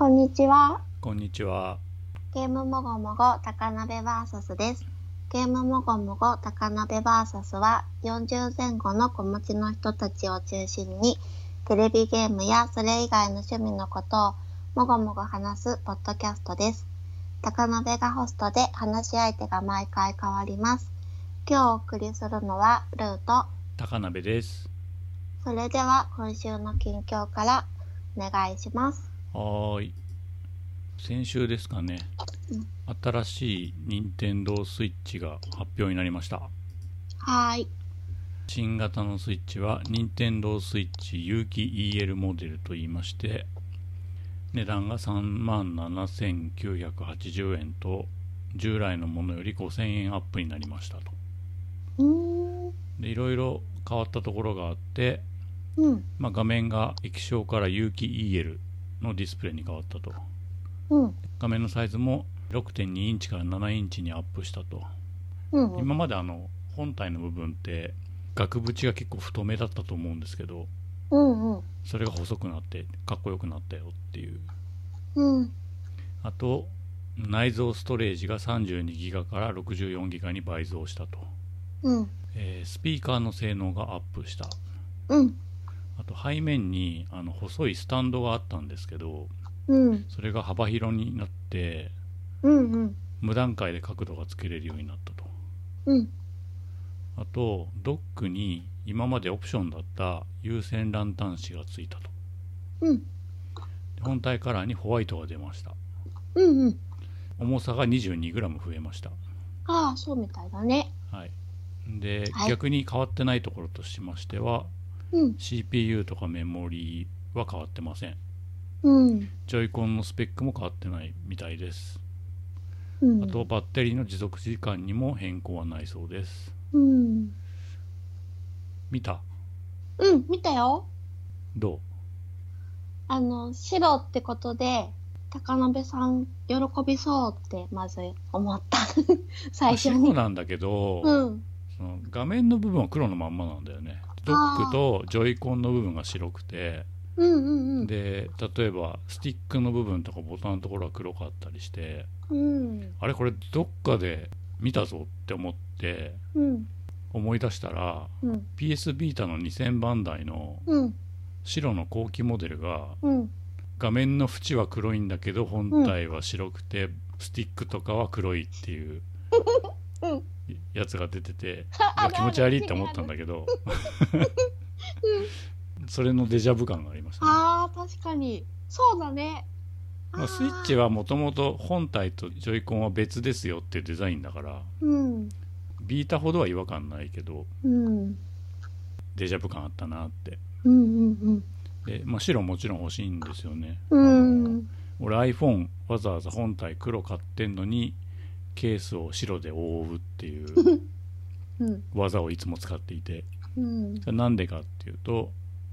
こんにちは。こんにちは。ゲームもごもご高鍋バーサスです。ゲームもごもご高鍋バーサスは40前後の子持ちの人たちを中心にテレビゲームやそれ以外の趣味のことをもごもご話すポッドキャストです。高鍋がホストで話し相手が毎回変わります。今日お送りするのはルート。高鍋です。それでは今週の近況からお願いします。はーい。先週ですかね。新しい任天堂スイッチが発表になりました。はーい。新型のスイッチは任天堂スイッチ有機 EL モデルと言いまして、値段が37,980円と従来のものより5000円アップになりましたと。で、いろいろ変わったところがあって、うん。まあ、画面が液晶から有機 EL のディスプレイに変わったと。うん。画面のサイズも6.2インチから7インチにアップしたと、うん。今まであの本体の部分って額縁が結構太めだったと思うんですけどうんうん。それが細くなってかっこよくなったよっていううん。あと内蔵ストレージが32ギガから64ギガに倍増したと、うん。えースピーカーの性能がアップしたうん。あと背面にあの細いスタンドがあったんですけどうん。それが幅広になってうん。うん。無段階で角度がつけれるようになったとうん。あとドックに今までオプションだった有線ランタン紙がついたとうん。で本体カラーにホワイトが出ましたうん。うん。重さが 22g 増えましたああ、そうみたいだね。はいで、はい逆に変わってないところとしましてはうん。CPU とかメモリーは変わってませんうん。ジョイコンのスペックも変わってないみたいですうん。あとバッテリーの持続時間にも変更はないそうですうん。見た？うん、見たよ。どう？あの、白ってことで、高鍋さん喜びそうってまず思った。最初白に。なんだけど、うん。その画面の部分は黒のまんまなんだよねドックとジョイコンの部分が白くてうんうんうん。で例えばスティックの部分とかボタンのところは黒かったりしてうん。あれこれどっかで見たぞって思ってうん。思い出したらうん。PS ビータの2000番台のうん。白の後期モデルがうん。画面の縁は黒いんだけど本体は白くてスティックとかは黒いっていううん やつが出てて 気持ち悪いって思ったんだけど それのデジャブ感がありましたねああ、確かに。そうだね。まあ、スイッチは。はもともと本体とジョイコンは別ですよっていうデザインだからうん。ビータほどは違和感ないけどうん。デジャブ感あったなってうんうんで、まあ、白もちろん欲しいんですよね、うん。俺 iPhone わざわざ本体黒買ってんのにケースを白で覆うっていう うん。技をいつも使っていてなんでかっていうと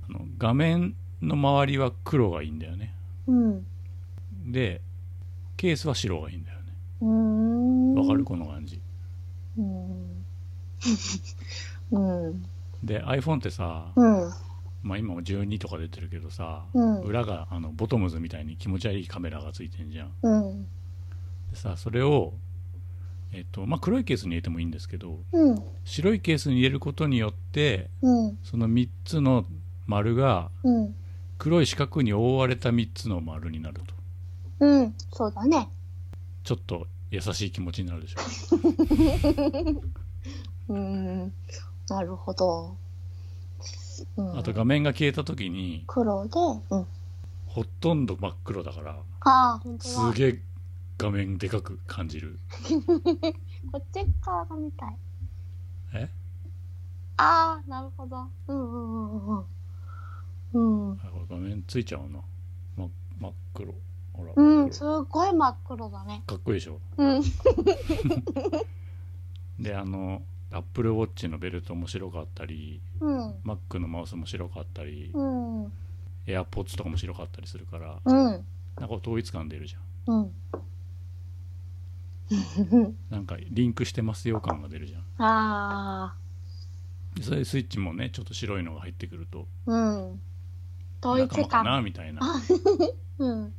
あの画面の周りは黒がいいんだよねうん。でケースは白がいいんだよねうん。わかる？この感じうん。うん。で iPhone ってさ、うん。まあ今も12とか出てるけどさ、うん裏があのボトムズみたいに気持ち悪いカメラがついてんじゃんうん。でさそれをえっとまあ黒いケースに入れてもいいんですけどうん。白いケースに入れることによってうん。その3つの丸がうん。黒い四角に覆われた3つの丸になるとうん。そうだね。ちょっと優しい気持ちになるでしょう ん。なるほど。うん、あと画面が消えた時に黒で、うん。ほとんど真っ黒だからああ、本当だ。すげえ画面でかく感じる こっち側が見たい。え？ああ、なるほど。うんうんうんうん。うん。あこれ画面ついちゃうな、ま、真っ黒ほら、うん、真っすごい真っ黒だね。黒かっこいいでしょ？うん。であの Apple Watch のベルトも白かったりうん。Mac のマウスも白かったり、うん。うん。AirPods とかも白かったりするからうん。なんか統一感出るじゃんうん。なんかリンクしてますよ感が出るじゃんあでそれでスイッチもねちょっと白いのが入ってくるとあ、うん。統一感。なみたいな うん。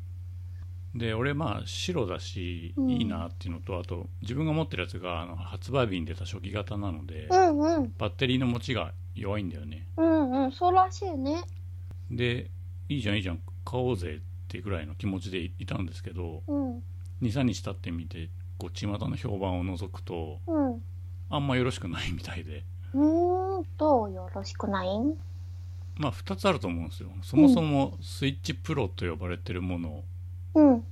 で俺まあ白だし、うんいいなっていうのとあと自分が持ってるやつがあの発売日に出た初期型なので、うんうん。バッテリーの持ちが弱いんだよねうんうん。そうらしいね。でいいじゃんいいじゃん買おうぜってぐらいの気持ちでいいたんですけどうん。23日経ってみてこう巷の評判を除くとうん。あんまよろしくないみたいでうーん。どうよろしくない？んまあ2つあると思うんですよそもそもスイッチプロと呼ばれてるものうん。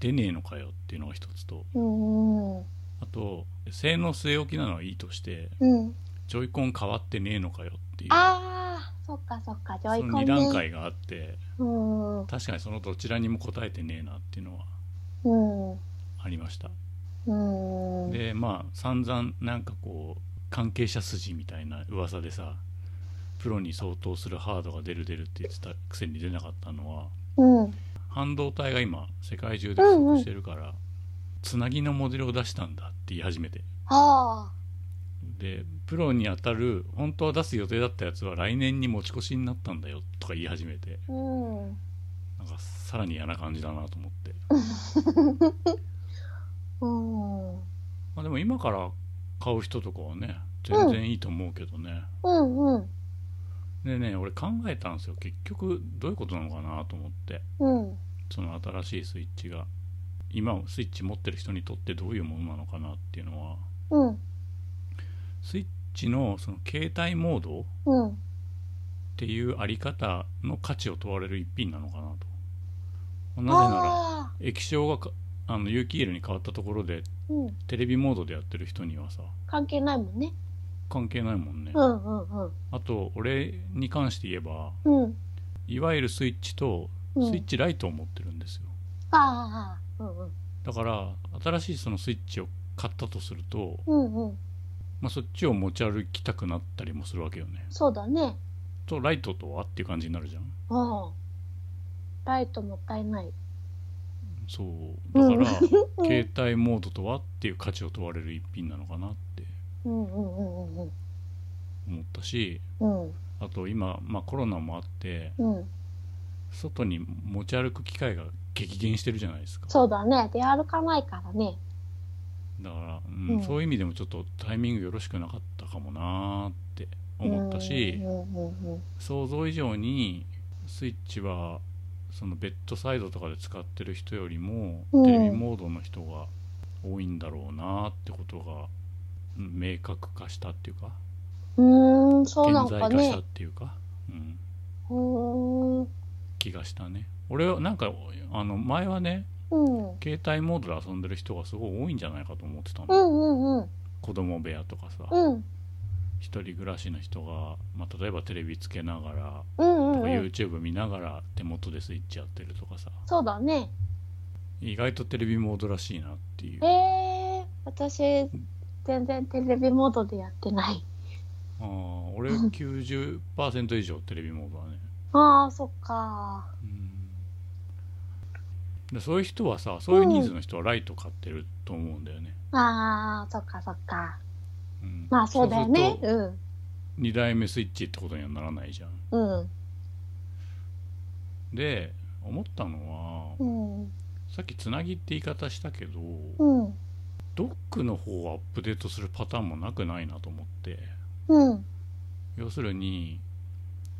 出ねえのかよっていうのが一つとうん。あと性能据え置きなのはいいとしてうん。ジョイコン変わってねえのかよっていうああ、そっかそっか、ジョイコンね。段階があってうん。確かにそのどちらにも答えてねえなっていうのはうん。ありましたうん。でまあ散々なんかこう関係者筋みたいな噂でさプロに相当するハードが出る出るって言ってたくせに出なかったのはうん。半導体が今世界中で不足してるから、つなぎのモデルを出したんだって言い始めて。でプロに当たる本当は出す予定だったやつは来年に持ち越しになったんだよとか言い始めてうん。なんかさらに嫌な感じだなと思って、今から買う人とかはね全然いいと思うけどね、うんうん。でね俺考えたんですよ結局どういうことなのかなと思ってうん。その新しいスイッチが今スイッチ持ってる人にとってどういうものなのかなっていうのはうん。スイッチのその携帯モードっうん。ていうあり方の価値を問われる一品なのかなとなぜなら。液晶がかあの有機 EL に変わったところでうん。テレビモードでやってる人にはさ関係ないもんね。関係ないもんね、うんうんうん。あと俺に関して言えばうん。いわゆるスイッチとうんスイッチライトを持ってるんですよ、ああ。うんうん。だから新しいそのスイッチを買ったとすると、うんうん。まあ、そっちを持ち歩きたくなったりもするわけよねそうだね。とライトとはっていう感じになるじゃんああ。ライトもったいない。そうだから、うん携帯モードとはっていう価値を問われる一品なのかなって思ったしうん。あと今、まあ、コロナもあってうん。外に持ち歩く機会が激減してるじゃないですかそうだね。出歩かないからね。だから、うんうんそういう意味でもちょっとタイミングよろしくなかったかもなーって思ったし、想像以上にスイッチはそのベッドサイドとかで使ってる人よりもうんテレビモードの人が多いんだろうなってことがうん明確化したっていうかうん。うーん、そうな顕んかね在化したっ。ていうか、うん、うーん。気がしたね俺はなんかあの前はねうん。携帯モードで遊んでる人がすごい多いんじゃないかと思ってたの、うんうんうん。子供部屋とかさ、うん。一人暮らしの人が、まあ、例えばテレビつけながらうんうん、うん。YouTube 見ながら手元でスイッチやってるとかさそうだね。意外とテレビモードらしいなっていうえー、私、全然テレビモードでやってない。あー俺90%以上テレビモードはね、ああ、そっか。うんでそういう人はさそういうニーズの人はライト買ってると思うんだよね、ああ、そっかそっか。うんまあそうだよね。そうん。と2代目スイッチってことにはならないじゃんうん。で思ったのはうん。さっきつなぎって言い方したけどうん。ドックの方をアップデートするパターンもなくないなと思ってうん。要するに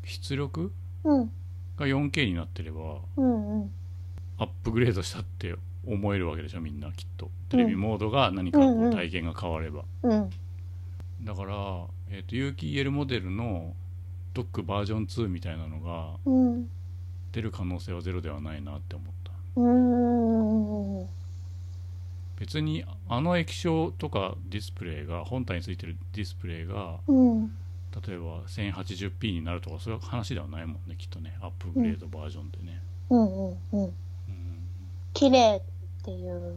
出力うん。が 4K になってればうん。うん。アップグレードしたって思えるわけでしょみんなきっとテレビモードが何かこう体験が変われば、うん。だから、えー、と有機 EL モデルのドックバージョン2みたいなのがうん。出る可能性はゼロではないなって思ったうん。別にあの液晶とかディスプレイが本体についてるディスプレイがうん。例えば 1080p になるとかそういう話ではないもんねきっとねアップグレードバージョンでね、うん。うん。うん。うん綺麗っていう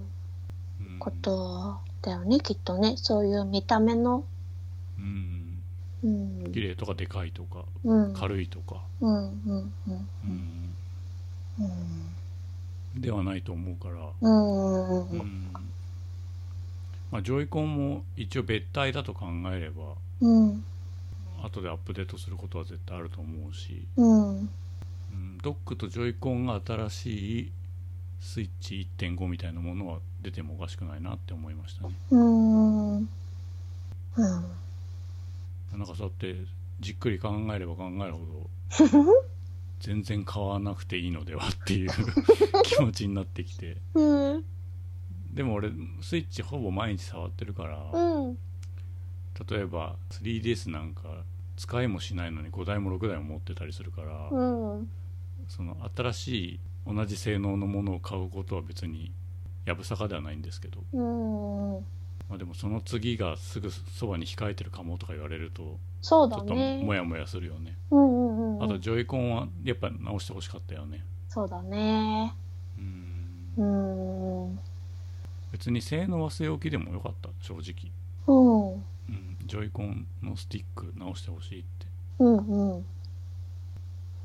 うんことだよね、きっとね。そういう見た目の。うんうん。綺麗とかでかいとかうん。軽いとか。ではないと思うから、うん。まあ、ジョイコンも一応別体だと考えればうん。後でアップデートすることは絶対あると思うし、うん。うん、ドックとジョイコンが新しいスイッチ1.5みたいなものは出てもおかしくないなって思いましたねうーん。うん。なんかそうやってじっくり考えれば考えるほど 全然買わなくていいのではっていう 気持ちになってきてうん。でも俺スイッチほぼ毎日触ってるから、うん。例えば 3DS なんか使いもしないのに5台も6台も持ってたりするから、うん。その新しい同じ性能のものを買うことは別にやぶさかではないんですけど、うん。まあ、でもその次がすぐそばに控えてるかもとか言われるとそうちょっとだね。モヤモヤするよねうんうんうん。あとジョイコンはやっぱ直してほしかったよねそうだね。うんうん。別に性能忘れ置きでもよかった正直、うん。うん、ジョイコンのスティック直してほしいってうんうん。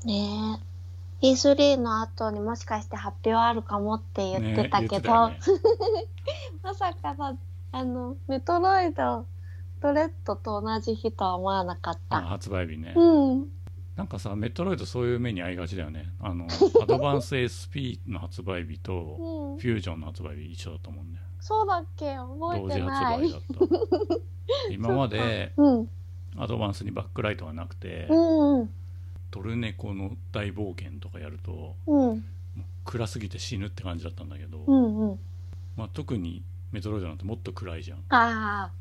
ねえ。E3 の後にもしかして発表あるかもって言ってたけど、ねね まさかさ、あの、メトロイド、ドレッドと同じ日とは思わなかっあた。発売日ね、うん。なんかさメトロイドそういう目に遭いがちだよねあの アドバンス SP の発売日とうんフ。ュージョンの発売日一緒だったもんねそうだっけ覚え同時てない発売だ。っ た今までうん。アドバンスにバックライトがなくて、うんうん。トルネコの大冒険とかやると暗すぎて死ぬって感じだったんだけど、うんうん。まあ、特にメトロイドなんてもっと暗いじゃんああ。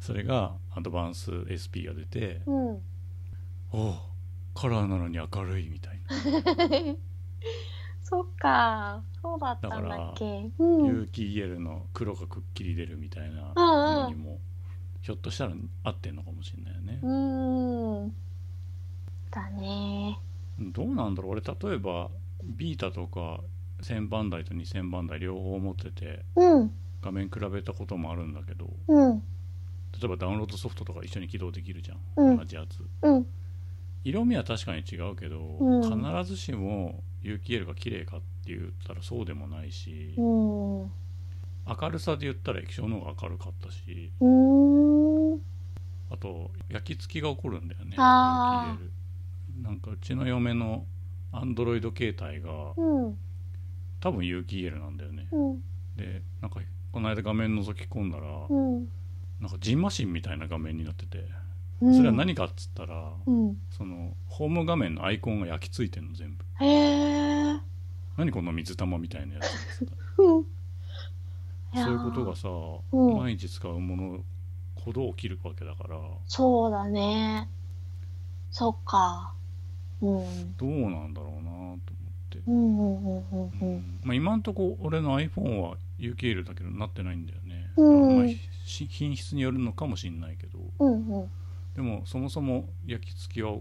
それがアドバンス SP が出て、うん。おおカラーなのに明るいみたいな、そっか。そうだったんだっけ。う有ん。機 EL の黒がくっきり出るみたいなうんうんのにもひょっとしたら合ってんのかもしれないよね、うん。だね。どうなんだろう俺例えばビータとか1000番台と2000番台両方持っててうん。画面比べたこともあるんだけどうん。例えばダウンロードソフトとか一緒に起動できるじゃん、うん同じやつうん。色味は確かに違うけど、うん必ずしも有機 EL が綺麗かって言ったらそうでもないし、明るさで言ったら液晶の方が明るかったし。あと焼き付きが起こるんだよね有機 EL なんかうちの嫁のアンドロイド携帯がうん。多分有機 EL なんだよねうん。でなんかこの間画面覗き込んだら、うん。なんかジンマシンみたいな画面になっててうん。それは何かっつったら、うん。そのホーム画面のアイコンが焼き付いてんの全部へえ。何この水玉みたいなやつ。そういうことがさ、うん毎日使うものほど起きるわけだからそうだね。そっか。うん。どうなんだろうなと思って、うんうんうんうんううん。んまあ、今んとこ俺の iPhone は有機 EL だけどなってないんだよね、うんまあ、ひ品質によるのかもしんないけどうんうん。でもそもそも焼き付きは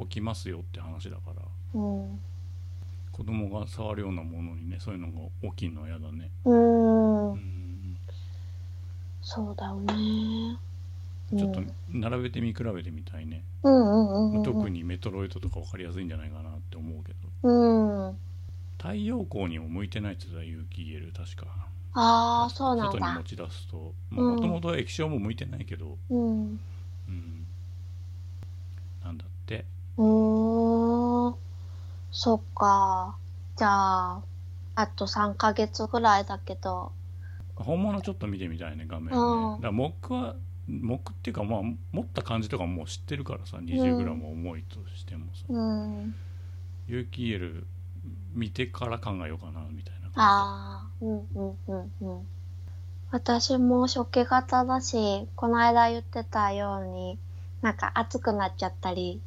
起きますよって話だからうん。子供が触るようなものにねそういうのが起きるのは嫌だねうんんそうだよね。ちょっと並べて見比べてみたいね。特。にメトロイドとか分かりやすいんじゃないかなって思うけどうん。太陽光にも向いてないって言ってた有機 EL 確かああ、そうなんだ外に持。ち出すとうんもともと液晶も向いてないけど、うん。うん、なんだってうーん。そっか。じゃあ、あと3ヶ月ぐらいだけど。本物ちょっと見てみたいね画面ね、うんだから木は木っていうかまあ持った感じとかもう知ってるからさ 20g 重いとしてもさ、うん。有機 EL 見てから考えようかなみたいな感ああ、うんうんうんうん。私も初期型だし、この間言ってたように、なんか熱くなっちゃったり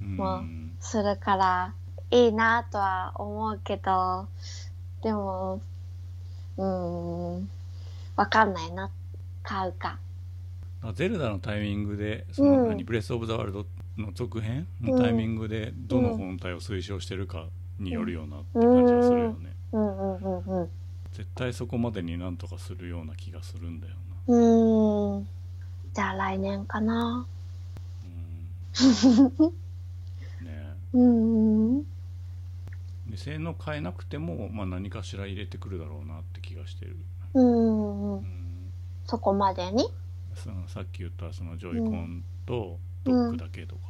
じうんまあするから、いいなとは思うけど、でも、うーん、わかんないな。買うか。ゼルダのタイミングでその、うん何ブレス・オブ・ザ・ワールドの続編のタイミングでどの本体を推奨してるかによるようなって感じがするよね、うんうんうんうん。絶対そこまでになんとかするような気がするんだようーん。じゃあ来年かな。なうんねうーん。で性能変えなくても、まあ、何かしら入れてくるだろうなって気がしてる、うー。うんん、そこまでに？そのさっき言ったそのジョイコンとドックだけとか、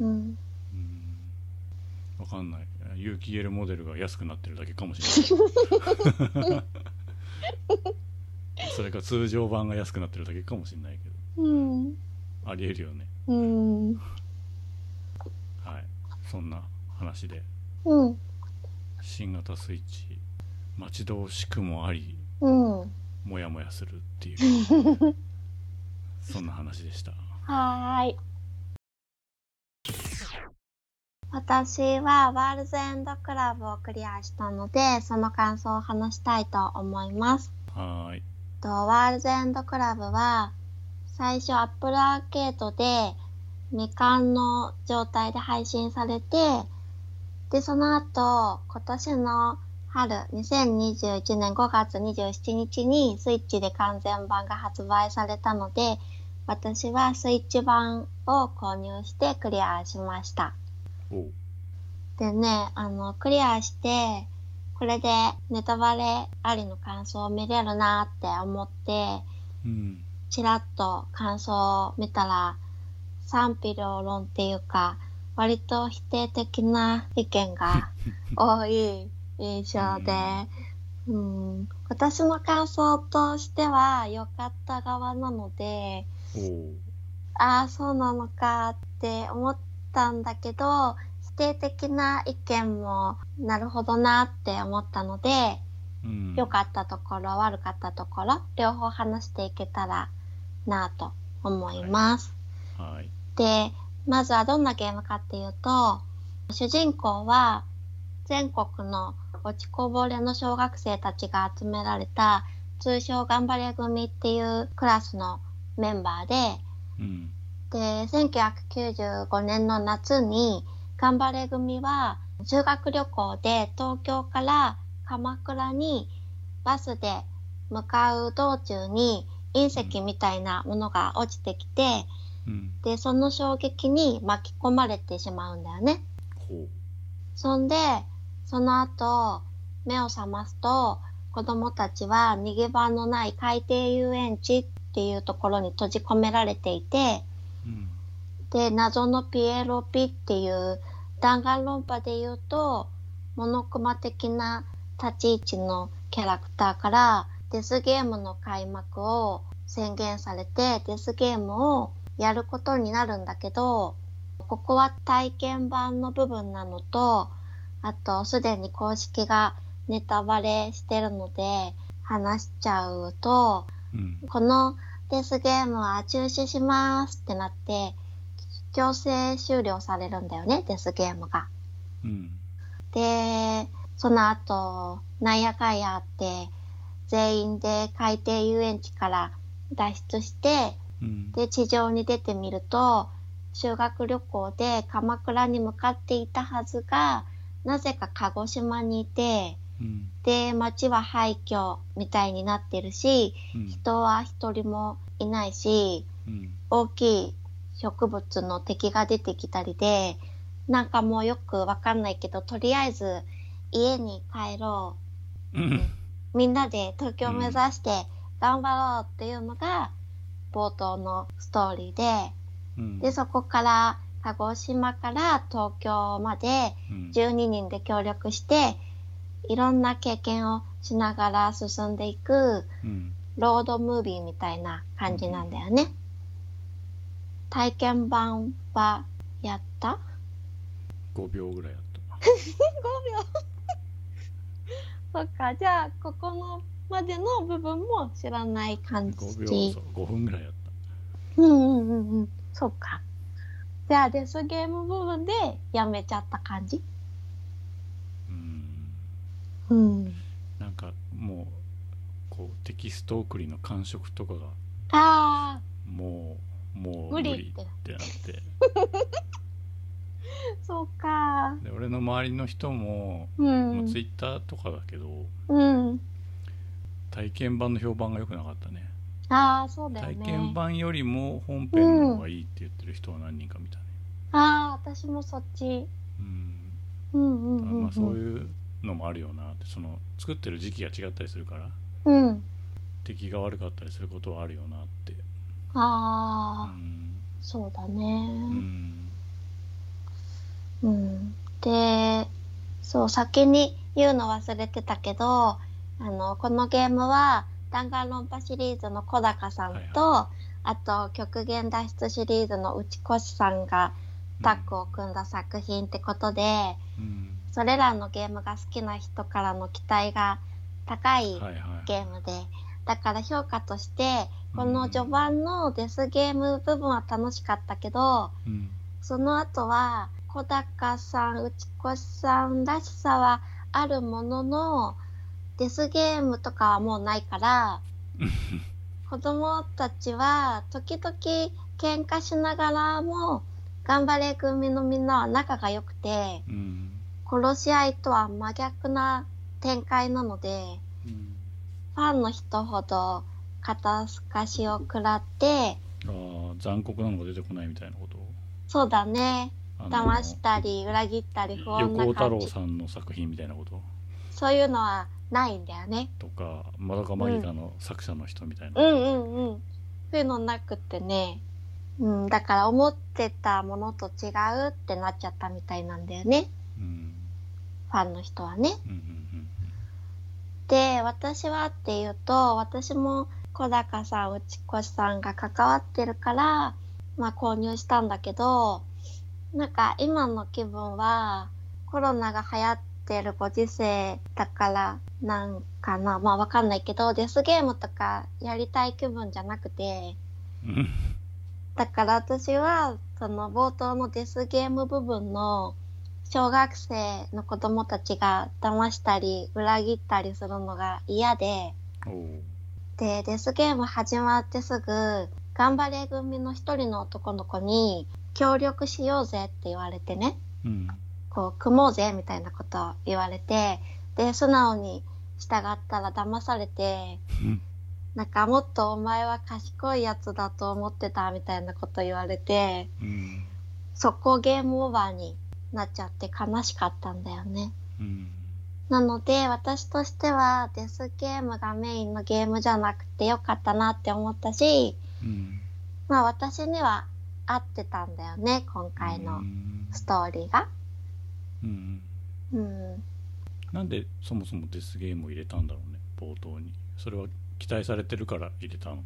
うん。うんわかんない有機 EL モデルが安くなってるだけかもしれない それか通常版が安くなってるだけかもしれないけどうん。ありえるよねうん。はいそんな話でうん。新型スイッチ待ち遠しくもありうん。モヤモヤするっていう そんな話でしたはーい。私はワールズエンドクラブをクリアしたので、その感想を話したいと思います。はーいとワールズエンドクラブは、最初アップルアーケードで未完の状態で配信されて、で、その後、今年の春、2021年5月27日にスイッチで完全版が発売されたので、私はスイッチ版を購入してクリアしました。でね、あの、クリアして、これでネタバレありの感想を見れるなって思って、うん。ちらっと感想を見たら、賛否両論っていうか、割と否定的な意見が 多い印象で、うん、私の感想としては良かった側なので、ああ、そうなのかって思ったんだけど、否定的な意見もなるほどなって思ったので、うん。良かったところ、悪かったところ、両方話していけたらなぁと思います。はい。で、まずはどんなゲームかっていうと、主人公は全国の落ちこぼれの小学生たちが集められた通称頑張れ組っていうクラスのメンバーで、うんで、1995年の夏に、頑張れ組は修学旅行で東京から鎌倉にバスで向かう道中に隕石みたいなものが落ちてきて、うんで、その衝撃に巻き込まれてしまうんだよね。ほそんで、その後、目を覚ますと、子供たちは逃げ場のない海底遊園地っていうところに閉じ込められていて、で、謎のピエロピっていう弾丸論破で言うと、モノクマ的な立ち位置のキャラクターからデスゲームの開幕を宣言されて、デスゲームをやることになるんだけど、ここは体験版の部分なのと、あとすでに公式がネタバレしてるので話しちゃうと、うん。このデスゲームは中止しますってなって、強制終了されるんだよね、デスゲームが。うんで、その後、なんやかんやあって、全員で海底遊園地から脱出して、うんで、地上に出てみると、修学旅行で鎌倉に向かっていたはずが、なぜか鹿児島にいて、うん。で、街は廃墟みたいになってるし、うん。人は一人もいないし、うん。大きい植物の敵が出てきたりで、なんかもうよくわかんないけど、とりあえず家に帰ろう。みんなで東京を目指して頑張ろうっていうのが冒頭のストーリーで、うん。で、そこから鹿児島から東京までうん。12人で協力して、いろんな経験をしながら進んでいくうんロードムービーみたいな感じなんだよね。体験版はやった？5秒ぐらいやった な ?5 秒 そっか、じゃあ、ここのまでの部分も知らない感5じ秒。そう5分ぐらいやっうんうんうんうん。そっか。じゃあ、デスゲーム部分でやめちゃった感じ？うん。なんかもうこうテキスト送りの感触とかがああ、もうもう無理ってなって そうか。で俺の周りの人も、うまあん。ツイッターとかだけどうん。体験版の評判が良くなかったねああ、そうだよ体ね。験版よりも本編の方がいいって言ってる人は何人か見たねああ、私もそっち。うんうんうんうん、うん。まあそういうのもあるよなってその作ってる時期が違ったりするからうん。出来が悪かったりすることはあるよなってうああ、んそうだうね。んうん。で、そう、先に言うの忘れてたけど、あの、このゲームは、弾丸論破シリーズの小高さんと、はあと、極限脱出シリーズの内越さんがタッグを組んだ作品ってことで、うんそれらのゲームが好きな人からの期待が高いはいはい。ゲームで、だから評価として、この序盤のデスゲーム部分は楽しかったけど、うん。その後は小高さん、内越さんらしさはあるものの、デスゲームとかはもうないから、子供たちは時々喧嘩しながらも、頑張れ組のみんなは仲が良くて、うん殺し合いとは真逆な展開なので、うんファンの人ほど肩透かしを食らって、ああ残酷なのが出てこないみたいなこと？そうだね、騙したり裏切ったり不穏横尾太な感じ。郎さんの作品みたいなこと？そういうのはないんだよね。とかまどかマギカの作者の人みたいな、うんうんうん。そういうのなくってね。うん、だから思ってたものと違うってなっちゃったみたいなんだよね。うんファンの人はね。うんうんで、私はっていうと、私も小高さん、内越さんが関わってるから、まあ購入したんだけど、なんか今の気分はコロナが流行ってるご時世だからなんかな。まあわかんないけど、デスゲームとかやりたい気分じゃなくて、だから私は、その冒頭のデスゲーム部分の小学生の子供たちが騙したり裏切ったりするのが嫌で、で、デスゲーム始まってすぐ、頑張れ組の一人の男の子に協力しようぜって言われてね、うん。こう、組もうぜみたいなことを言われて、で、素直に従ったら騙されて、うん。なんかもっとお前は賢いやつだと思ってたみたいなこと言われて、うん。そこゲームオーバーになっちゃって悲しかったんだよね。うんなので私としてはデスゲームがメインのゲームじゃなくてよかったなって思ったし、うんまあ私には合ってたんだよね、今回のうんストーリーが。うんうん。なんでそもそもデスゲームを入れたんだろうね冒頭にそれは期待されてるから入れたの？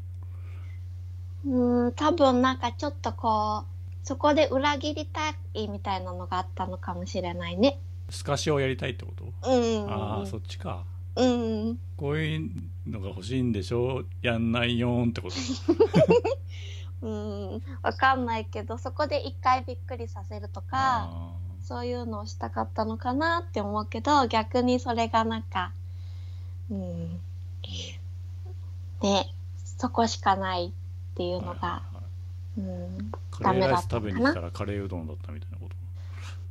うん、多分なんかちょっとこう、そこで裏切りたいみたいなのがあったのかもしれないね。スカシをやりたいってこと？うん。ああそっちかうん。こういうのが欲しいんでしょ？やんないよーんってこと？うん。わかんないけど、そこで一回びっくりさせるとか、あそういうのをしたかったのかなって思うけど、逆にそれがなんか、うん。ね、そこしかないっていうーのが、うん。カレーライス食べに来たらカレーうどんだったみたいなこ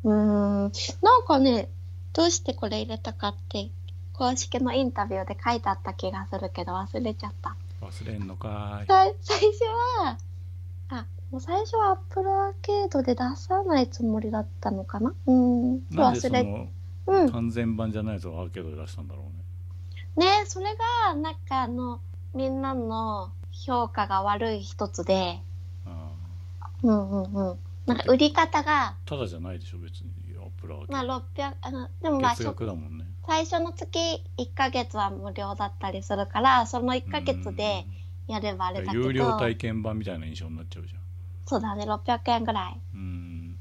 と？うーん。なんかね、どうしてこれ入れたかって、公式のインタビューで書いてあった気がするけど忘れちゃった。忘れんのかーいさ最初は、あ、もう最初はアップルアーケードで出さないつもりだったのかな？うん。なんでそ忘れ、のうん。完全版じゃないやつをアーケードで出したんだろうねねそれが、なんかあの、みんなの評価が悪い一つで、あうんうんうん。なんか売り方が、ーただじゃないでしょ別に。アップルアーケまあード600、あの、でもまあ、月額だもんね。最初の月1ヶ月は無料だったりするから、その1ヶ月でやればあれだけど、有料体験版みたいな印象になっちゃうじゃん。そうだね、600円ぐらい。うん。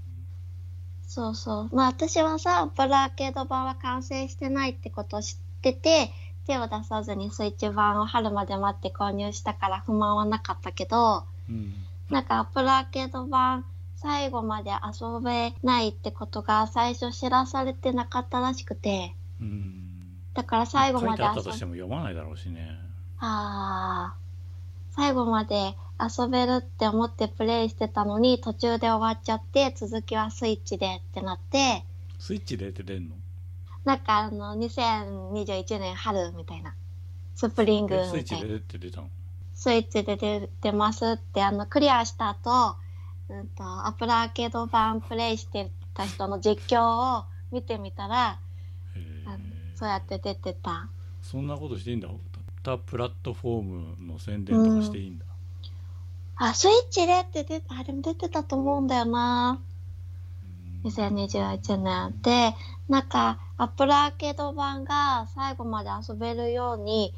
そうそう。まあ私はさ、アップルアーケード版は完成してないってことを知ってて、手を出さずにスイッチ版を春まで待って購入したから不満はなかったけど、うんなんかアップルアーケード版最後まで遊べないってことが最初知らされてなかったらしくて、うん。だから最後まで遊としても読まないだろうしね。あー。最後まで遊べるって思ってプレイしてたのに途中で終わっちゃって続きはスイッチでってなって。スイッチでって出んの？なんかあの2021年春みたいな。スプリングえスイッみたいなチで出って出たの？スイッチで出てますってあのクリアした後、うんとアップルアーケード版プレイしてた人の実況を見てみたらそうやって出てた。そんなことしていいんだ？他プラットフォームの宣伝とかしていいんだ、あスイッチでって出あでも出てたと思うんだよな。うん。2021年。で、なんか、アップルアーケード版が最後まで遊べるように、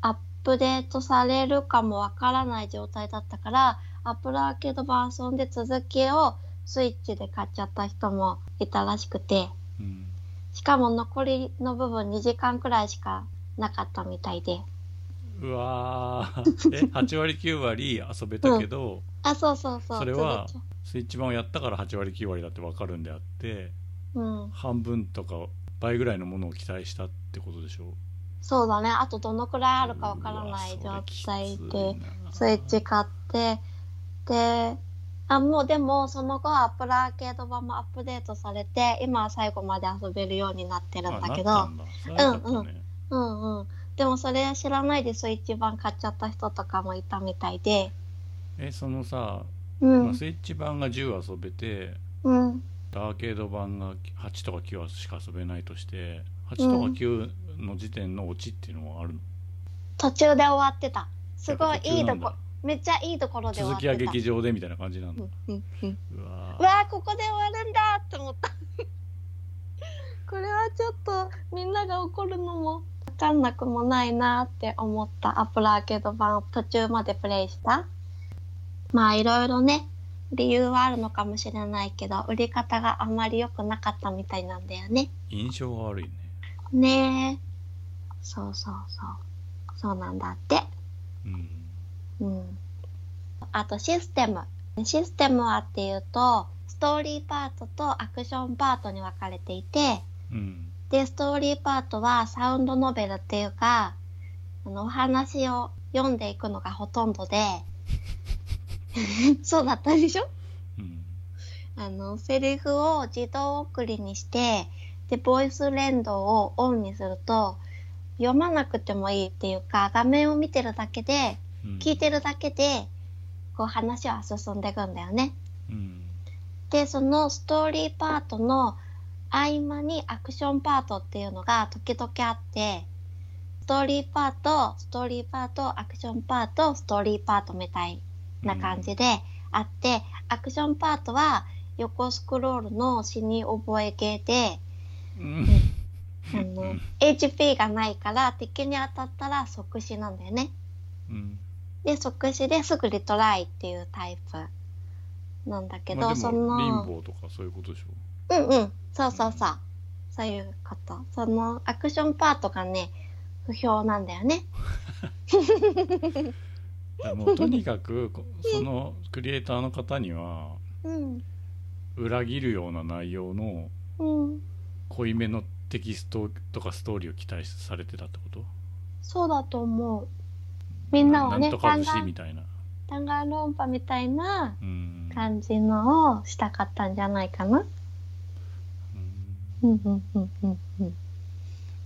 アップデートされるかもわからない状態だったから、アップルアーケード版遊んで続きをスイッチで買っちゃった人もいたらしくて、うんしかも残りの部分2時間くらいしかなかったみたいで。うわーえ 8割9割遊べたけど、あ、そうそうそう。それはスイッチ版をやったから8割9割だって分かるんであってうん。半分とか倍ぐらいのものを期待したってことでしょ？そうだね。あとどのくらいあるかわからない状態で、なスイッチ買って、で、あ、もうでもその後アップルアーケード版もアップデートされて、今は最後まで遊べるようになってるんだけど、あなったんだ。それはよかったね。うんうん。でもそれ知らないでスイッチ版買っちゃった人とかもいたみたいで、えそのさ、うん。まあ、スイッチ版が10遊べてうん。アーケード版が8とか9しか遊べないとして8とか9の時点のオチっていうのはあるの、途中で終わってた。すごいいいとこ、めっちゃいいところで終わ続ってた。きは劇場でみたいな感じなんだ、うんうんうん。うわー。ここで終わるんだって思った。これはちょっとみんなが怒るのも分かんなくもないなって思った。アップルアーケード版を途中までプレイした。まあいろいろね理由はあるのかもしれないけど売り方があんまり良くなかったみたいなんだよね。印象が悪いねね。えそうそうそう。そうなんだって。うん。うん。あとシステム。システムはっていうとストーリーパートとアクションパートに分かれていてうん。で、ストーリーパートはサウンドノベルっていうか、あの、お話を読んでいくのがほとんどで、そうだったでしょ？うん。あの、セリフを自動送りにして、で、ボイス連動をオンにすると、読まなくてもいいっていうか、画面を見てるだけで、うん聞いてるだけで、こう話は進んでいくんだよね。うんで、そのストーリーパートの合間にアクションパートっていうのが時々あって、ストーリーパート、ストーリーパート、アクションパート、ストーリーパートみたいな感じであって、アクションパートは横スクロールの死に覚え系で、うんあの、HP がないから敵に当たったら即死なんだよね。うんで、即死ですぐリトライっていうタイプなんだけど、まあでその、も貧乏とかそういうことでしょうんうん。そうそうそう。そういうこと。そのアクションパートがね、不評なんだよね。もうとにかくこそのクリエイターの方にはうん。裏切るような内容のうん。濃いめのテキストとかストーリーを期待されてたってこと？そうだと思う。みんなはね、なんとか節みたいな弾丸論破みたいなうん感じのをしたかったんじゃないかな。うんうんうんうんうん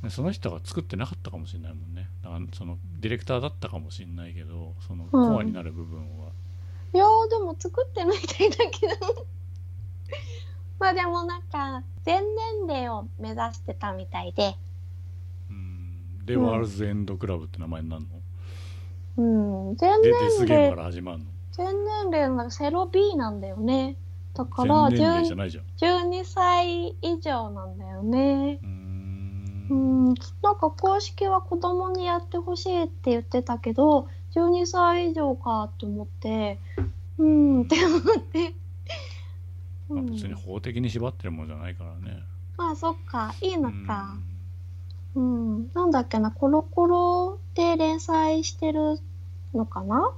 うん。その人が作ってなかったかもしれないもんねだからそのディレクターだったかもしれないけどそのうんコアになる部分は、いやーでも作ってないみたいだけど。まあでもなんか、全年齢を目指してたみたいで、うん。で、うんワールズエンドクラブって名前になるの？うん、全でデス年ゲーム齢から始まるの？全年齢のセロ B なんだよね。だから全年齢じゃ10ないじゃん。12歳以上なんだよね。うーん。うん、なんか公式は子供にやってほしいって言ってたけど、12歳以上かと思って、うん。って思って。うん、まあ別に法的に縛ってるものじゃないからね。まあそっか、いいのうん。か。うん、なんだっけな、コロコロで連載してるのかな？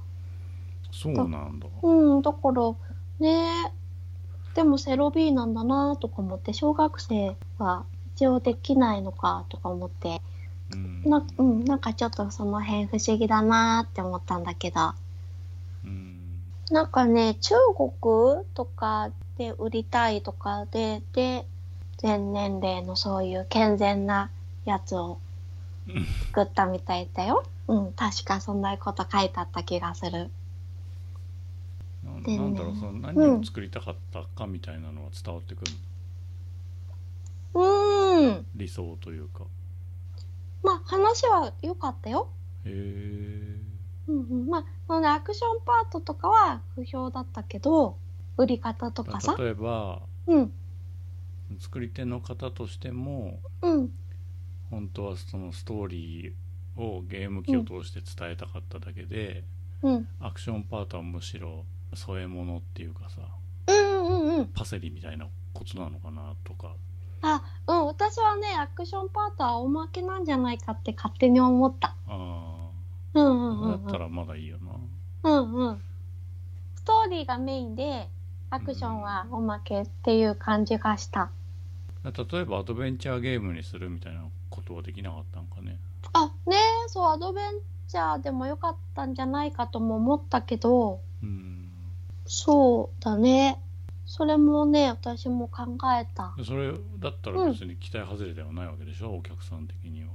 そうなんだ。うん、だから、ね。でもセロ B なんだなとか思って、小学生は一応できないのかとか思って、うん。な,、うん、なんかちょっとその辺不思議だなって思ったんだけど、うん。なんかね、中国とかで売りたいとかで、で、全年齢のそういう健全なやつをうん作ったみたいだよ。うん、確かそんなこと書いてあった気がする。ななんだろうその何を作りたかったかみたいなのは伝わってくるの、うーん。理想というかまあ話は良かったよ。へえうんうん、まあ、そのアクションパートとかは不評だったけど、売り方とかさ。例えばうん。作り手の方としてもうん。本当はそのストーリーをゲーム機を通して伝えたかっただけで、うん。アクションパートはむしろ添え物っていうかさうんうんうん。パセリみたいなことなのかなとかあ、うん。私はね、アクションパートはおまけなんじゃないかって勝手に思った。あうんうんうん、うん。あだったらまだいいよなうんうん。ストーリーがメインで、アクションはおまけっていう感じがした。例えばアドベンチャーゲームにするみたいなことはできなかったんかねあ、ねえ、そう、アドベンチャーでもよかったんじゃないかとも思ったけど、うんそうだね。それもね、私も考えた。それだったら別に期待外れではないわけでしょ、お客さん的には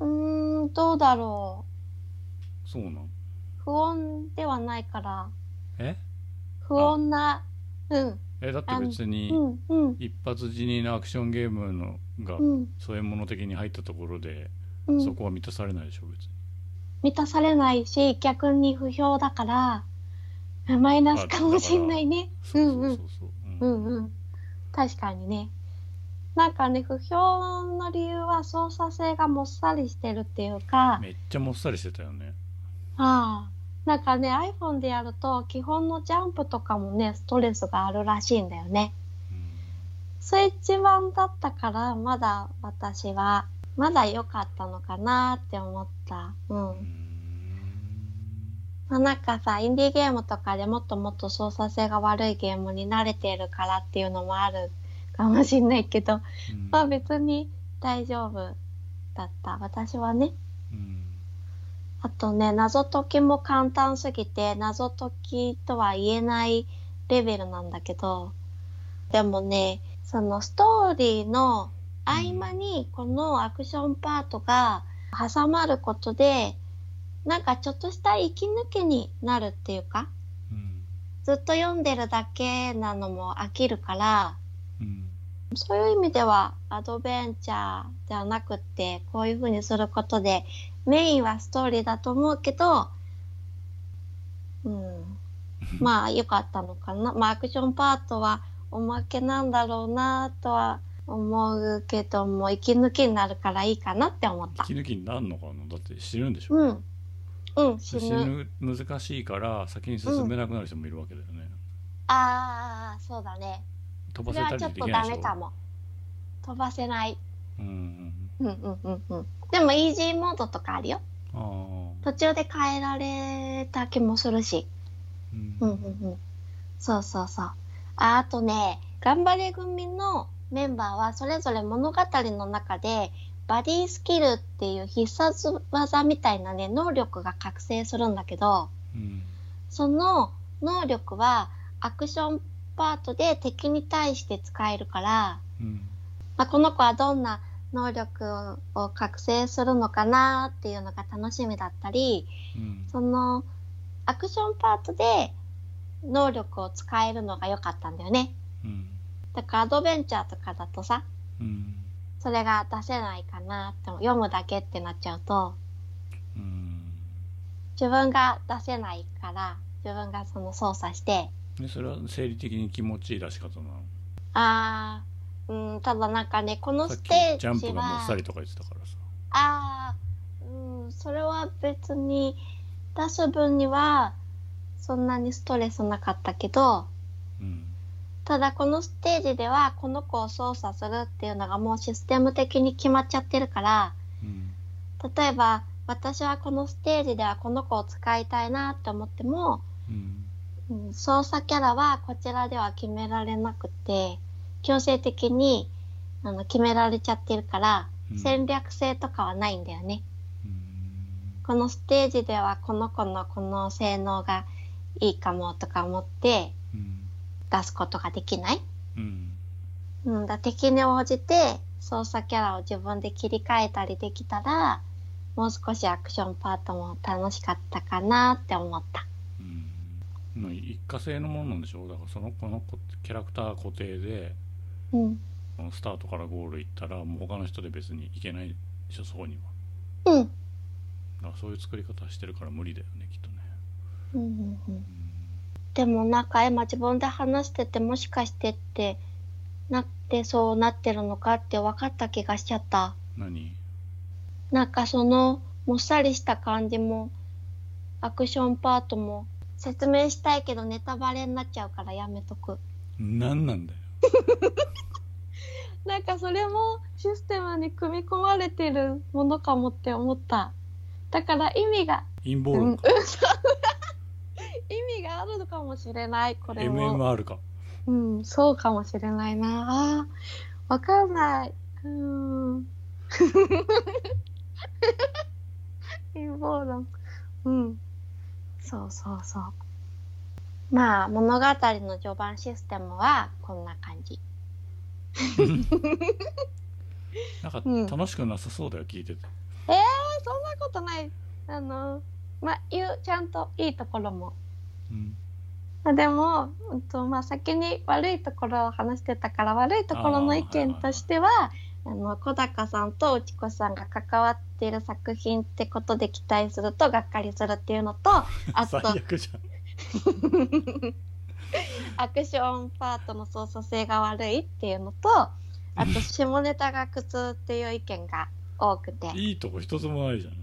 うーん、どうだろそうなん？う。不穏ではないから、え？不穏な、うん、えだって別にうん、うん、一発死にのアクションゲームのがうん、添え物的に入ったところで、うん。そこは満たされないでしょ別に。満たされないし、逆に不評だから、マイナスかもしんないね。そうそうそうそう、う。うん。んうん。確かにね。なんかね、不評の理由は操作性がもっさりしてるっていうか、めっちゃもっさりしてたよね。ああ、なんかね、iPhone でやると基本のジャンプとかもね、ストレスがあるらしいんだよね。うんスイッチ版だったから、まだ私は、まだ良かったのかなって思った。うん。うんまあ、なんかさ、インディーゲームとかでもっともっと操作性が悪いゲームに慣れているからっていうのもあるかもしんないけど、うんまあ別に大丈夫だった。私はね。うんあとね、謎解きも簡単すぎて、謎解きとは言えないレベルなんだけど、でもね、そのストーリーの合間にこのアクションパートが挟まることで、なんかちょっとした息抜きになるっていうか、うん。ずっと読んでるだけなのも飽きるから、うんそういう意味ではアドベンチャーではなくって、こういう風にすることで、メインはストーリーだと思うけど、うん。まあ良かったのかな。まあアクションパートはおまけなんだろうなとは思うけども、息抜きになるからいいかなって思った。息抜きになるのかなだって死ぬんでしょ、うん。うん、死死ぬ。ぬ難しいから先に進めなくなる人もいるわけだよね、ああ、そうだね。飛そればせたりできはちょっとないでしょダメかも。飛ばせない。うんうんうんうんうん。でもイージーモードとかあるよ。途中で変えられた気もするし。うんうんうんうん。そうそうそう。ああとね、頑張れ組のメンバーはそれぞれ物語の中でバディスキルっていう必殺技みたいなね、能力が覚醒するんだけど、うんその能力はアクションパートで敵に対して使えるから、うん。まあ、この子はどんな能力を覚醒するのかなっていうのが楽しみだったり、うん。そのアクションパートで能力を使えるのが良かったんだよね。うん。だからアドベンチャーとかだとさ、うん。それが出せないかなって読むだけってなっちゃうと、うん。自分が出せないから、自分がその操作して、でそれは生理的に気持ちいい出し方な。のあー、うん、ただなんかね、このステージは、ジャンプがもっさりとか言ってたからさ。あー、うん、それは別に出す分にはそんなにストレスなかったけど、うん。ただこのステージではこの子を操作するっていうのがもうシステム的に決まっちゃってるから、うん。例えば私はこのステージではこの子を使いたいなって思っても、うんうん、操作キャラはこちらでは決められなくて、強制的にあの決められちゃってるから、うん戦略性とかはないんだよね。うんこのステージではこの子のこの性能がいいかもとか思ってうん出すことができない。うんうん、だ敵に応じて操作キャラを自分で切り替えたりできたら、もう少しアクションパートも楽しかったかなって思った。うんまあ一過性のものなんでしょだからその子の子キャラクター固定でうん。スタートからゴール行ったらもう他の人で別に行けないでしょそこにはうん。だからそういう作り方してるから無理だよねきっとねうんうんうんうんでもなんか今自分で話しててもしかしてってなってそうなってるのかって分かった気がしちゃった。何？なんかそのもっさりした感じもアクションパートも説明したいけどネタバレになっちゃうからやめとく。何なんだよ なんかそれもシステムに組み込まれてるものかもって思った。だから意味が、うん、陰謀論か、意味があるのかもしれない、これも。MMR かうん、そうかもしれないな。あーわかんない。うーん。陰謀論。うん。そうそうそう。まあ、物語の序盤システムはこんな感じ。なんかうん楽しくなさそうだよ聞いててえー、そんなことない。あの、まあ、言う、ちゃんといいところも。うんまあ、でも、うんとまあ、先に悪いところを話してたから悪いところの意見としてはあの小高さんと内子さんが関わっている作品ってことで期待するとがっかりするっていうのと あ最と悪じゃん。アクションパートの操作性が悪いっていうのとあと 下ネタが苦痛っていう意見が多くて。いいとこ一つもないじゃん、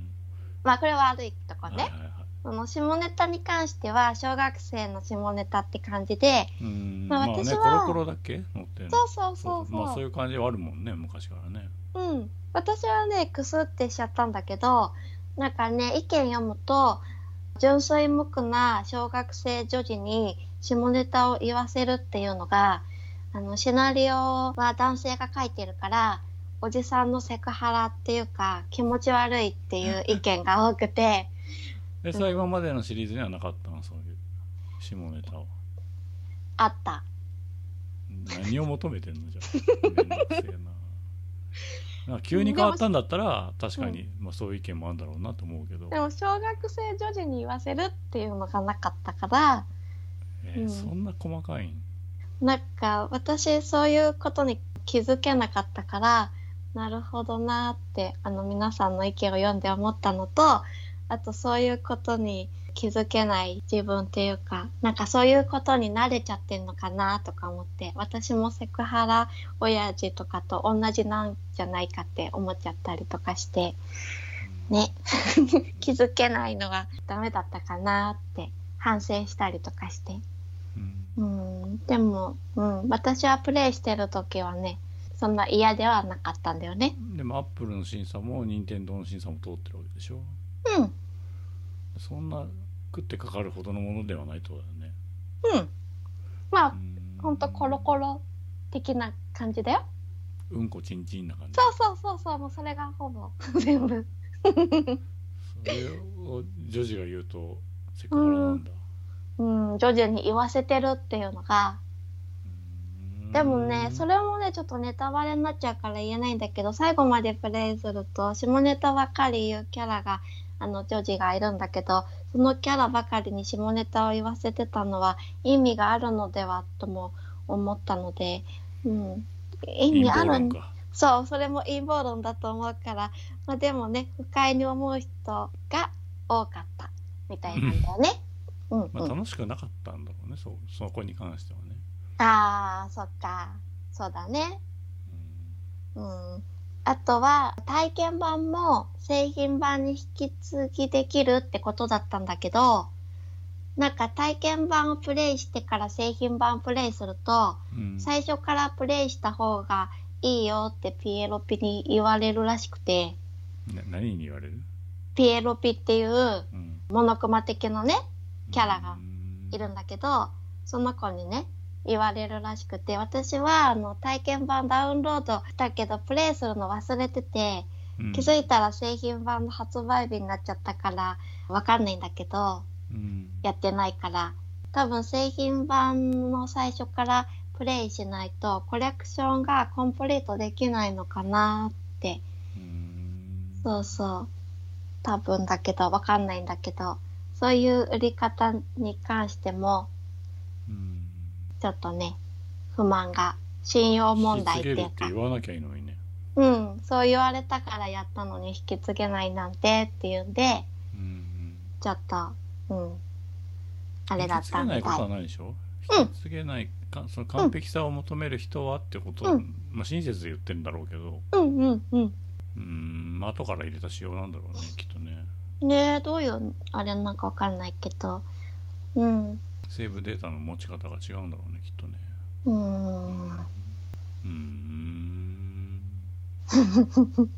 まあこれは悪いとこね。はいはいはい。その下ネタに関しては小学生の下ネタって感じでまあまあね私はコロコロだっけ？乗ってるの。そうそうそう。そうまあそういう感じはあるもんね昔からねうん、私はねクスってしちゃったんだけどなんかね意見読むと純粋無垢な小学生女児に下ネタを言わせるっていうのがあのシナリオは男性が書いてるからおじさんのセクハラっていうか気持ち悪いっていう 意見が多くて。でさ今までのシリーズにはなかったの？そういう下ネタをあった。何を求めてんの？じゃあ急に変わったんだったら確かに、まあ、そういう意見もあるんだろうなと思うけど。で、も小学生女児に言わせるっていうのがなかったからえーうん。そんな細かいん？なんか私そういうことに気づけなかったからなるほどなってあの皆さんの意見を読んで思ったのとあとそういうことに気づけない自分っていうかなんかそういうことに慣れちゃってんのかなとか思って私もセクハラ親父とかと同じなんじゃないかって思っちゃったりとかしてね。気づけないのがダメだったかなって反省したりとかして。うん。うん、でも、うん、私はプレイしてる時はね、そんな嫌ではなかったんだよね。でもアップルの審査も任天堂の審査も通ってるわけでしょ？うん、そんな食ってかかるほどのものではないとだよねうん。まあ、うんほんとコロコロ的な感じだよ。うんこちんちんな感じそうそうそうそう、もうそれがほぼ 全部。それを女児が言うとセクハラなんだ、うん、徐々に言わせてるっていうのが。うんでもね、それもね、ちょっとネタバレになっちゃうから言えないんだけど、最後までプレイすると、下ネタばかり言うキャラが、あの、ジョージがいるんだけど、そのキャラばかりに下ネタを言わせてたのは、意味があるのではとも思ったので、うん。意陰味あるそう、それも陰謀論だと思うから、まあでもね、不快に思う人が多かった、みたいなんだよね。うん、うん。まあ、楽しくなかったんだろうねそうそこに関してはね、ああ、そっか。そうだね。うんうん。あとは、体験版も製品版に引き継ぎできるってことだったんだけど、なんか体験版をプレイしてから製品版プレイすると、うん。最初からプレイした方がいいよってピエロピに言われるらしくて、な何に言われる、ピエロピっていううん、モノクマ的なね、キャラがうん。いるんだけど、その子にね、言われるらしくて、私はあの体験版ダウンロードしたけど、プレイするの忘れてて、うん。気づいたら製品版の発売日になっちゃったから、わかんないんだけど、うん。やってないから、多分製品版の最初からプレイしないと、コレクションがコンプリートできないのかなって、うん。そうそう。多分だけど、わかんないんだけど、そういう売り方に関しても、うんちょっとね、不満が、信用問題っていうか。引き継げるって、言わなきゃいいのにね、うん、そう言われたからやったのに引き継げないなんてっていうんで、うんちょっと、うん、あうん、れだ引き継げないこと。はないでしょ？うん引き継げないかその完璧さを求める人はってこと、うん。まあ親切で言ってるんだろうけど。うんうんうん。うーんまあ後から入れた仕様なんだろうねきっとね。ねえ、どういうあれなんかわかんないけど。うん。セーブデータの持ち方が違うんだろうねきっとねうーん。うーん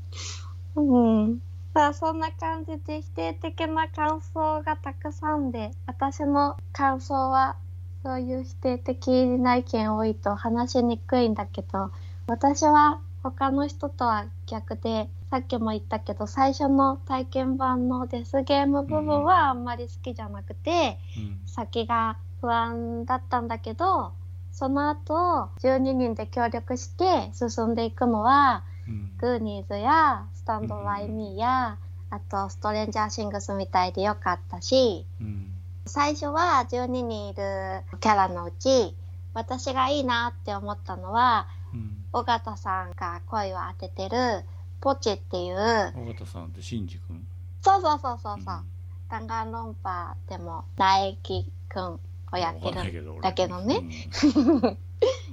うん。さあ、そんな感じで否定的な感想がたくさんで、私の感想は、そういう否定的な意見多いと話しにくいんだけど、私は他の人とは逆で、さっきも言ったけど、最初の体験版のデスゲーム部分はあんまり好きじゃなくて、うん先が不安だったんだけど、その後、12人で協力して進んでいくのは、うん。グーニーズやスタンドバイミーや、あとストレンジャーシングスみたいでよかったし、うん。最初は12人いるキャラのうち、私がいいなって思ったのは、うん。尾形さんが声を当ててるポチっていう、尾形さんってシンジ君？そうそうそうそうそう、ん。弾丸論破でも苗木くんをやってるけど俺。だけどね。うん。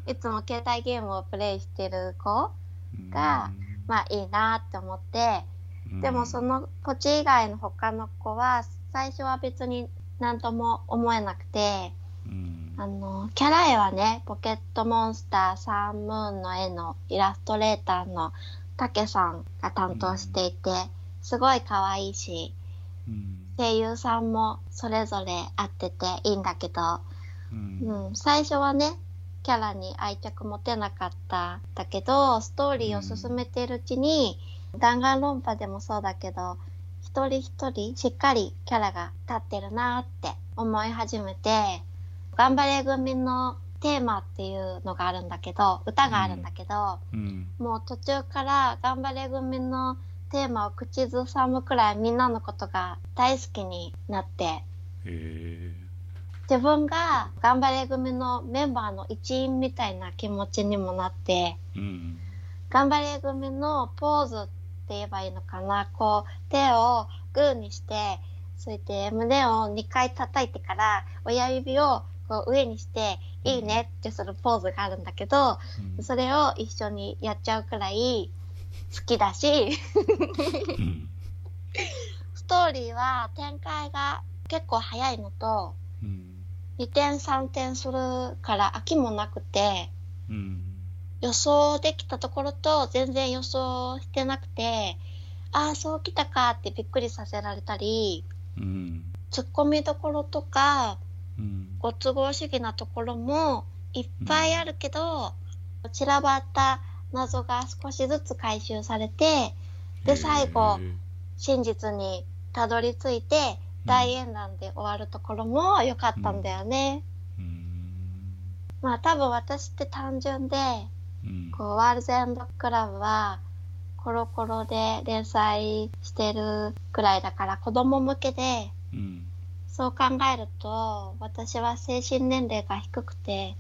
いつも携帯ゲームをプレイしてる子うん。がまあいいなって思って、うん。でもそのポチ以外の他の子は最初は別に何とも思えなくてうん。あのキャラ絵はねポケットモンスターサンムーンの絵のイラストレーターのたけさんが担当していてすごい可愛いしうん声優さんもそれぞれ合ってていいんだけど、うん。うん、最初はねキャラに愛着持てなかったんだけどストーリーを進めているうちに、弾丸論破でもそうだけど一人一人しっかりキャラが立ってるなって思い始めて「頑張れ組」のテーマっていうのがあるんだけど歌があるんだけど、うん。もう途中から頑張れ組のテーマを口ずさむくらいみんなのことが大好きになって。自分が頑張れ組のメンバーの一員みたいな気持ちにもなって。うん。頑張れ組のポーズって言えばいいのかな。こう手をグーにしてそれで胸を2回叩いてから親指をこう上にしていいねってするポーズがあるんだけどうん。それを一緒にやっちゃうくらい好きだし。うん。ストーリーは展開が結構早いのとうん。2点3点するから飽きもなくてうん。予想できたところと全然予想してなくてああそうきたかってびっくりさせられたりうんツッコミどころとかうん。ご都合主義なところもいっぱいあるけど、散らばった謎が少しずつ回収されてで最後真実にたどり着いて大演談で終わるところも良かったんだよね。うん。まあ多分私って単純でうん。こうワールズエンドクラブはコロコロで連載してるくらいだから子供向けでうん。そう考えると私は精神年齢が低くて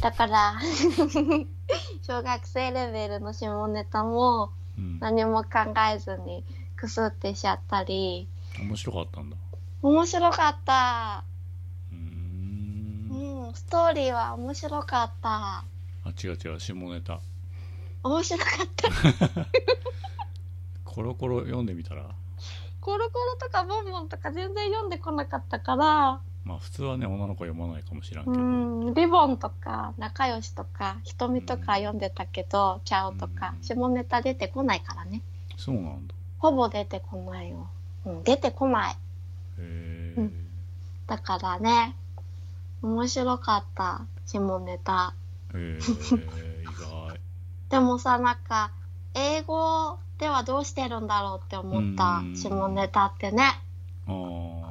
だから 小学生レベルの下ネタもうん。何も考えずにクスってしちゃったり。面白かったんだ。面白かった。うーん。うんストーリーは面白かった。あ違う違う下ネタ。面白かった。コロコロ読んでみたら？コロコロとかボンボンとか全然読んでこなかったからまあ普通はね女の子読まないかもしらんけうど、ん。リボンとか仲良しとか瞳とか読んでたけど、チャオとかうん。下ネタ出てこないからね。そうなんだ。ほぼ出てこないよ、うん、出てこない。へえ、うん。だからね面白かった下ネタ。へえ意外。でもさなんか英語ではどうしてるんだろうって思ったうん。下ネタってね。あー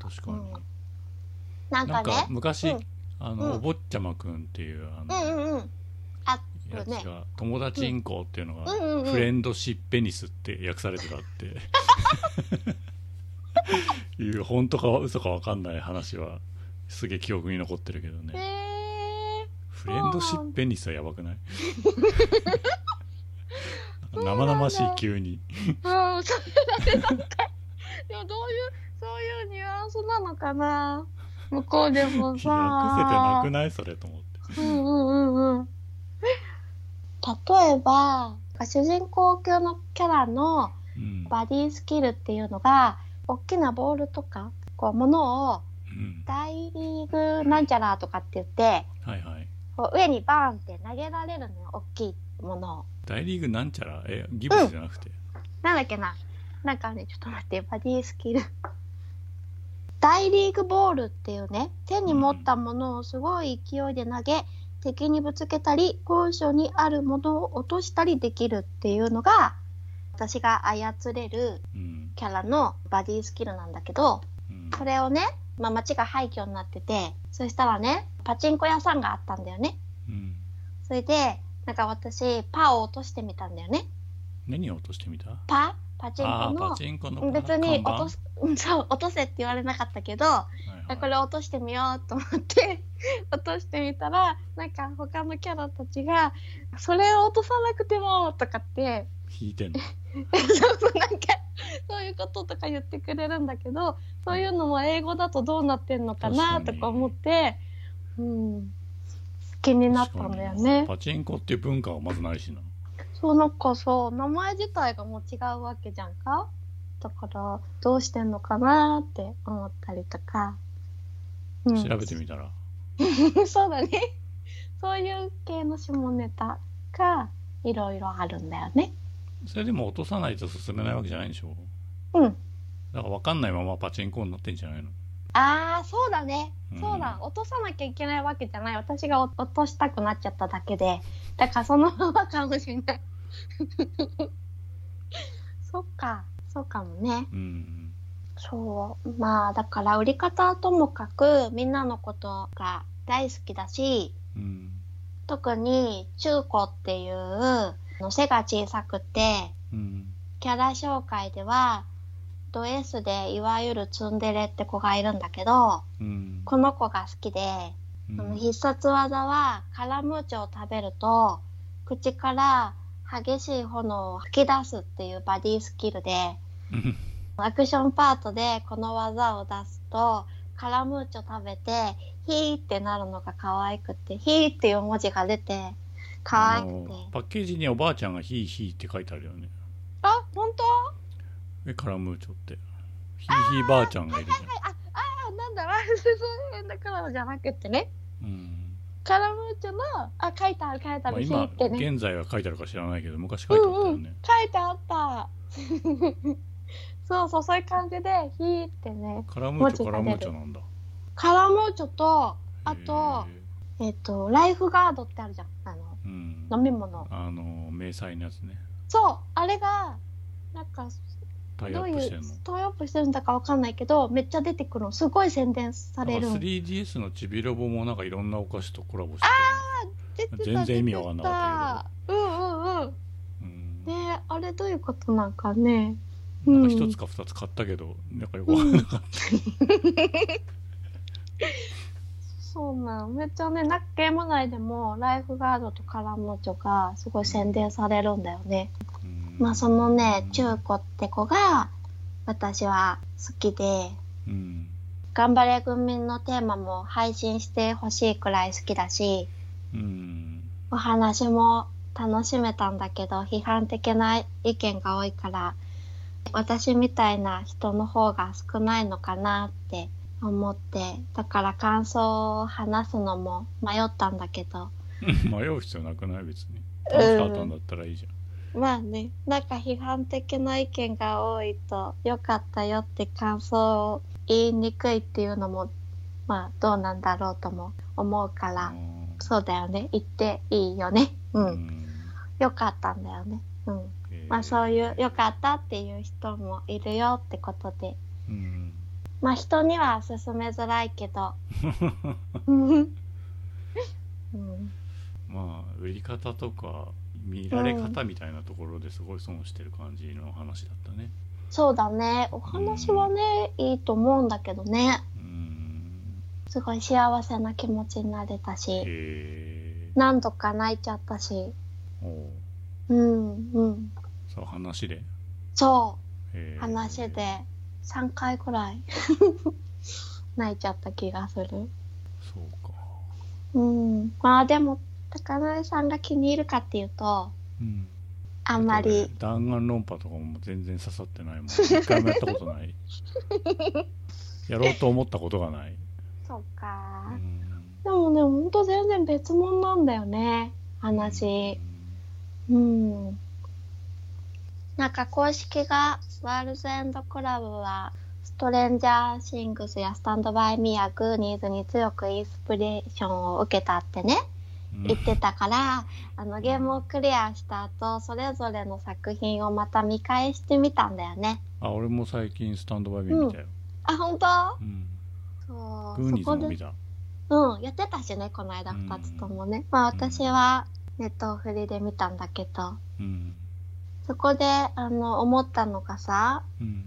確かに、うんなんか昔、うん。あの、うん。お坊ちゃまくんっていうあの、うんうんうん。あやつねが友達インコっていうのが、フレンドシップペニスって訳されてたって。いう本当か嘘か分かんない話はすげえ記憶に残ってるけどね、へフレンドシップペニスはやばくない？生々しい急に。ーうんそれだけなんかでもどういうそういうニュアンスなのかな向こうでも訳せてなさくない？それと思って。うんうんうんうん。例えば、主人公級のキャラのうん。バディスキルっていうのが、大きなボールとか、こう、ものをうん。大リーグなんちゃらとかって言って、はいはい。こう上にバーンって投げられるのよ、大きいものを。大リーグなんちゃら？えギブスじゃなくて、なんだっけな？なんかね、ちょっと待って、バディスキル。大リーグボールっていうね、手に持ったものをすごい勢いで投げ、敵にぶつけたり、高所にあるものを落としたりできるっていうのが、私が操れるうん。キャラのバディスキルなんだけど、うん。それをね、まあ、街が廃墟になってて、そしたらね、パチンコ屋さんがあったんだよね。うん。それで、なんか私、パーを落としてみたんだよね。何を落としてみた？パパチンあコのンコの別に落とす、うんそう、落とせって言われなかったけど、はいはい。これ落としてみようと思って 落としてみたらなんか他のキャラたちが「それを落とさなくても」とかって引いてんの？そうそうなんかそういうこととか言ってくれるんだけどそういうのも英語だとどうなってんのかなとか思って、うん、気になったんだよね。パチンコっていう文化はまずないしなそうなんかそう名前自体がもう違うわけじゃんか？だからどうしてんのかなって思ったりとか、うん、調べてみたら、そうだね。そういう系の下ネタがいろいろあるんだよね。それでも落とさないと進めないわけじゃないんでしょ？うん。だから分かんないままパチンコになってんじゃないの？ああそうだね。うん。そうだ、落とさなきゃいけないわけじゃない。私が落としたくなっちゃっただけで。だからそのままかもしれない。そっか。そうかもね。うんそう。まあだから売り方はともかくみんなのことが大好きだしうん。特に中古っていうあの背が小さくてうん。キャラ紹介ではド S でいわゆるツンデレって子がいるんだけどうん。この子が好きで、うん。その必殺技はカラムーチョを食べると口から激しい炎を吐き出すっていうバディスキルでうん。アクションパートでこの技を出すとカラムーチョ食べてヒーってなるのが可愛くてヒーっていう文字が出て可愛くて。パッケージにおばあちゃんがヒーヒーって書いてあるよね。あ本当？えカラムーチョって。ヒーヒーばあちゃんがいるじあなんだ。ろ うそういうだからじゃなくてね。ゃん、うん。カラムーチョのあ書いてある書いてあまあ、今ね。現在は書いてあるか知らないけど昔書いてあったよね、書いてあった。そうそうそういう感じでヒーってねカラムーチョカラムーチョなんだ。カラムーチョとあとへえっ、とライフガードってあるじゃん。あのーうん。飲み物。あの迷彩のやつね。そうあれがなんかどういうップしてんの？タイアップしてるんだかわかんないけどめっちゃ出てくるのすごい宣伝される。なんかの 3DS のちびロボもなんかいろんなお菓子とコラボして出てた全然意味わかんなかったうんうんうん。うん。ねあれどういうことなんかね。なんか一つか二つ買ったけど、なんかよくわかんなかった、そうなんめっちゃねなゲーム内でもライフガードとカラムーチョがすごい宣伝されるんだよね。うんまあそのね中古って子が私は好きでうん。頑張れ軍民のテーマも配信してほしいくらい好きだしうん。お話も楽しめたんだけど批判的な意見が多いから私みたいな人の方が少ないのかなって思ってだから感想を話すのも迷ったんだけど。迷う必要なくない？別に。楽しかったんだったらいいじゃん、まあねなんか批判的な意見が多いと良かったよって感想を言いにくいっていうのもまあどうなんだろうとも思うから、うん。そうだよね。言っていいよね。うん、うん。よかったんだよね。うん。えー。まあそういう良かったっていう人もいるよってことで。うん。まあ人には勧めづらいけど。うん。まあ売り方とか見られ方みたいなところですごい損してる感じの話だったね。そうだね。お話はねいいと思うんだけどね。うん。すごい幸せな気持ちになれたし。何度か泣いちゃったし。おう。うんうん。そう話で？そう。話で。3回くらい。泣いちゃった気がする。そうか。うん。まあでも、高鍋さんが気に入るかっていうと、うんあんまり。弾丸論破とかも全然刺さってないもん一回もやったことない やろうと思ったことがない、そうかう。んでもね、ほんと全然別物なんだよね、話。うん。なんか公式が、ワールズエンドクラブは、ストレンジャーシングスやスタンドバイミーやグーニーズに強くインスピレーションを受けたってね、うん言ってたから、あのゲームをクリアした後、それぞれの作品をまた見返してみたんだよね。あ俺も最近スタンドバイミー見たよ、あ、本当？うん。そう。グーニーズも見た？うん、やってたしね、この間うん。二つともね。まあ私はネットフリで見たんだけど、うん。そこで、あの、思ったのがさ、うん。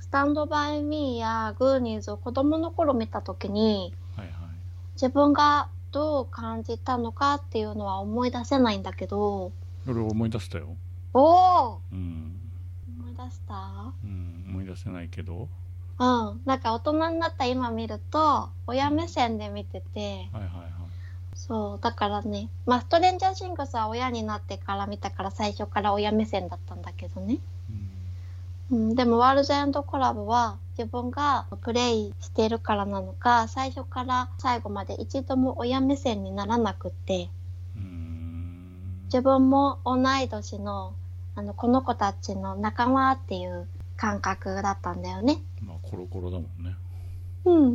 スタンドバイミーやグーニーズを子供の頃見た時に、はいはい。自分がどう感じたのかっていうのは思い出せないんだけど、俺思い出したよ。おおうん、思い出した？うん、思い出せないけど。うん。なんか大人になった今見ると、親目線で見てて、はいはいはい。そう、だからね、まあ、ストレンジャーシングスは親になってから見たから最初から親目線だったんだけどね。うんうん、でも、ワールドエンドコラボは自分がプレイしてるからなのか、最初から最後まで一度も親目線にならなくって、うん自分も同い年の、あの、この子たちの仲間っていう感覚だったんだよね。まあコロコロだもんねうん。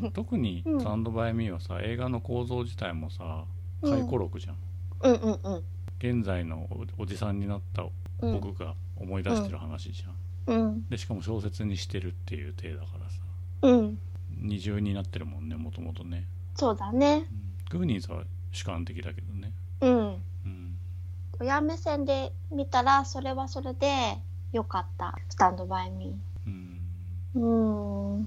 まあ特に うん「サンドバイミーはさ映画の構造自体もさうん回顧録じゃん、うんうんうん。現在のおおじさんになったうん。僕が思い出してる話じゃん、うん。でしかも小説にしてるっていう体だからさ。うん。二重になってるもんねもともとね、そうだね。うん、グーニーズは主観的だけどね。うん。うん。親目線で見たらそれはそれで良かった。スタンドバイミうん。ーうん。い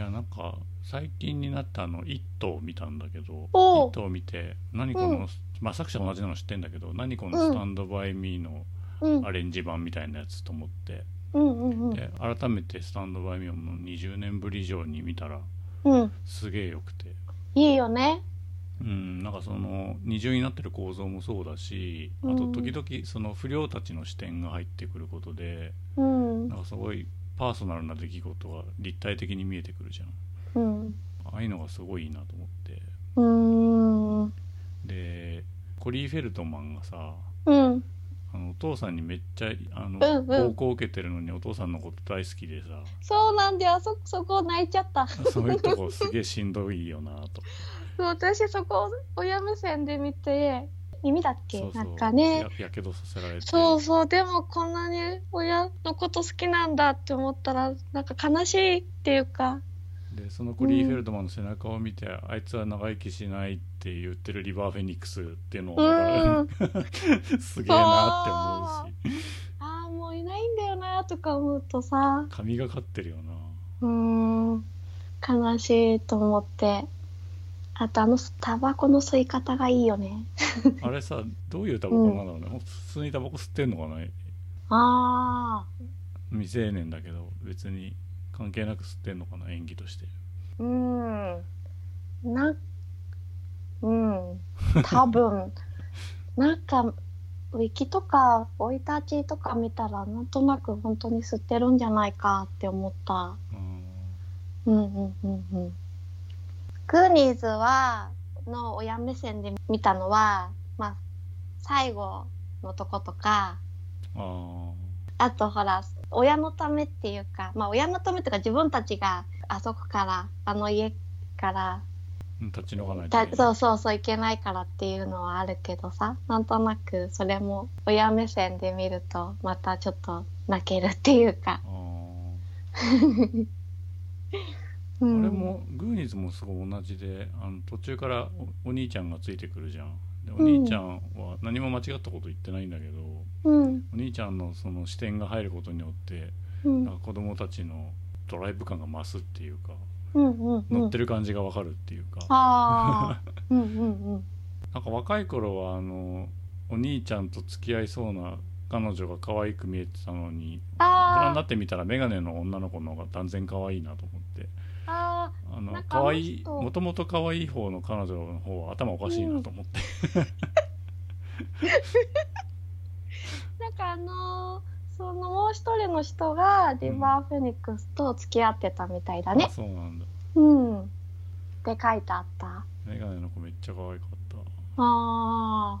やなんか最近になってあの「イット!」を見たんだけど「イおう。ット!」を見て何この、うん。まあ作者同じなの知ってんだけど何この「スタンドバイミー」のうんアレンジ版みたいなやつと思って、で改めて「スタンドバイミー」をもう20年ぶり以上に見たらうん。すげえよくて。いいよね。うんなんかその二重になってる構造もそうだしあと時々その不良たちの視点が入ってくることでうん。なんかすごいパーソナルな出来事が立体的に見えてくるじゃん。うん。ああいうのがすごいいいなと思って。うん。でコリー・フェルトマンがさうんあのお父さんにめっちゃあの、うんうん。暴行を受けてるのにお父さんのこと大好きでさ。そうなんだよ。そそこ泣いちゃった。そういうとこすげえしんどいよなと。私そこ親目線で見て耳だっけ？なんかね。ややけどさせられて。そうそう。でもこんなに親のこと好きなんだって思ったらなんか悲しいっていうかでそのコリー・フェルトマンの背中を見て、あいつは長生きしないって言ってるリバー・フェニックスっていうのをうん。すげえなって思うし。ああもういないんだよなとか思うとさ。神がかってるよな。うーん。悲しいと思って。あとあのタバコの吸い方がいいよね。あれさどういうタバコなんだろうね、普通にタバコ吸ってんのかなああ未成年だけど別に関係なく吸ってんのかな演技として。うん。なうん。多分。なんかウィキとか生い立ちとか見たらなんとなく本当に吸ってるんじゃないかって思った。うん。うんうんうんうん。グーニーズはの親目線で見たのはまあ最後のとことか。ああとほら親のためっていうかまあ親のためというか自分たちがあそこからあの家からー立ち退かないそうそうそういけないからっていうのはあるけどさなんとなくそれも親目線で見るとまたちょっと泣けるっていうか、あ れもグーニーズもすごい同じであの途中からおお兄ちゃんがついてくるじゃんでお兄ちゃんは何も間違ったこと言ってないんだけど、うん。お兄ちゃんのその視点が入ることによってうん。なんか子供たちのドライブ感が増すっていうかうんうんうん。乗ってる感じがわかるっていうか、うんうんうん。なんか若い頃はあのお兄ちゃんと付き合いそうな彼女が可愛く見えてたのに大人になってみたら眼鏡の女の子の方が断然可愛いなと思ってあああの可愛い人もともと可愛い方の彼女の方は頭おかしいなと思って、なんかあのーそのもう一人の人がリバー・フェニックスと付き合ってたみたいだあね。そうなんだうん。って書いてあった。メガネの子めっちゃ可愛かったああ。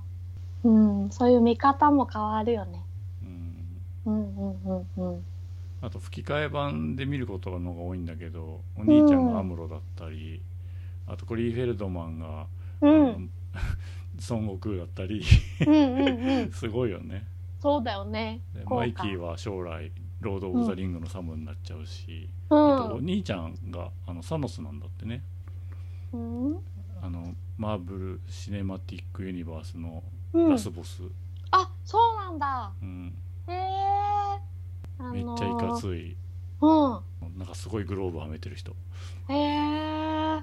うん、そういう見方も変わるよね。うんうんうんうんうん。あと吹き替え版で見ることのが多いんだけどお兄ちゃんがアムロだったり、あとコリー・フェルドマンが、うん、孫悟空だったりうんうんうん。すごいよねそうだよねマイキーは将来ロード・オブ・ザ・リングのサムになっちゃうし、うん。あとお兄ちゃんがあのサノスなんだってねうん。あのマーブル・シネマティック・ユニバースのうんラスボス、あ、そうなんだ。うんへえ。あのーめっちゃいかついうん。なんかすごいグローブはめてる人へえ。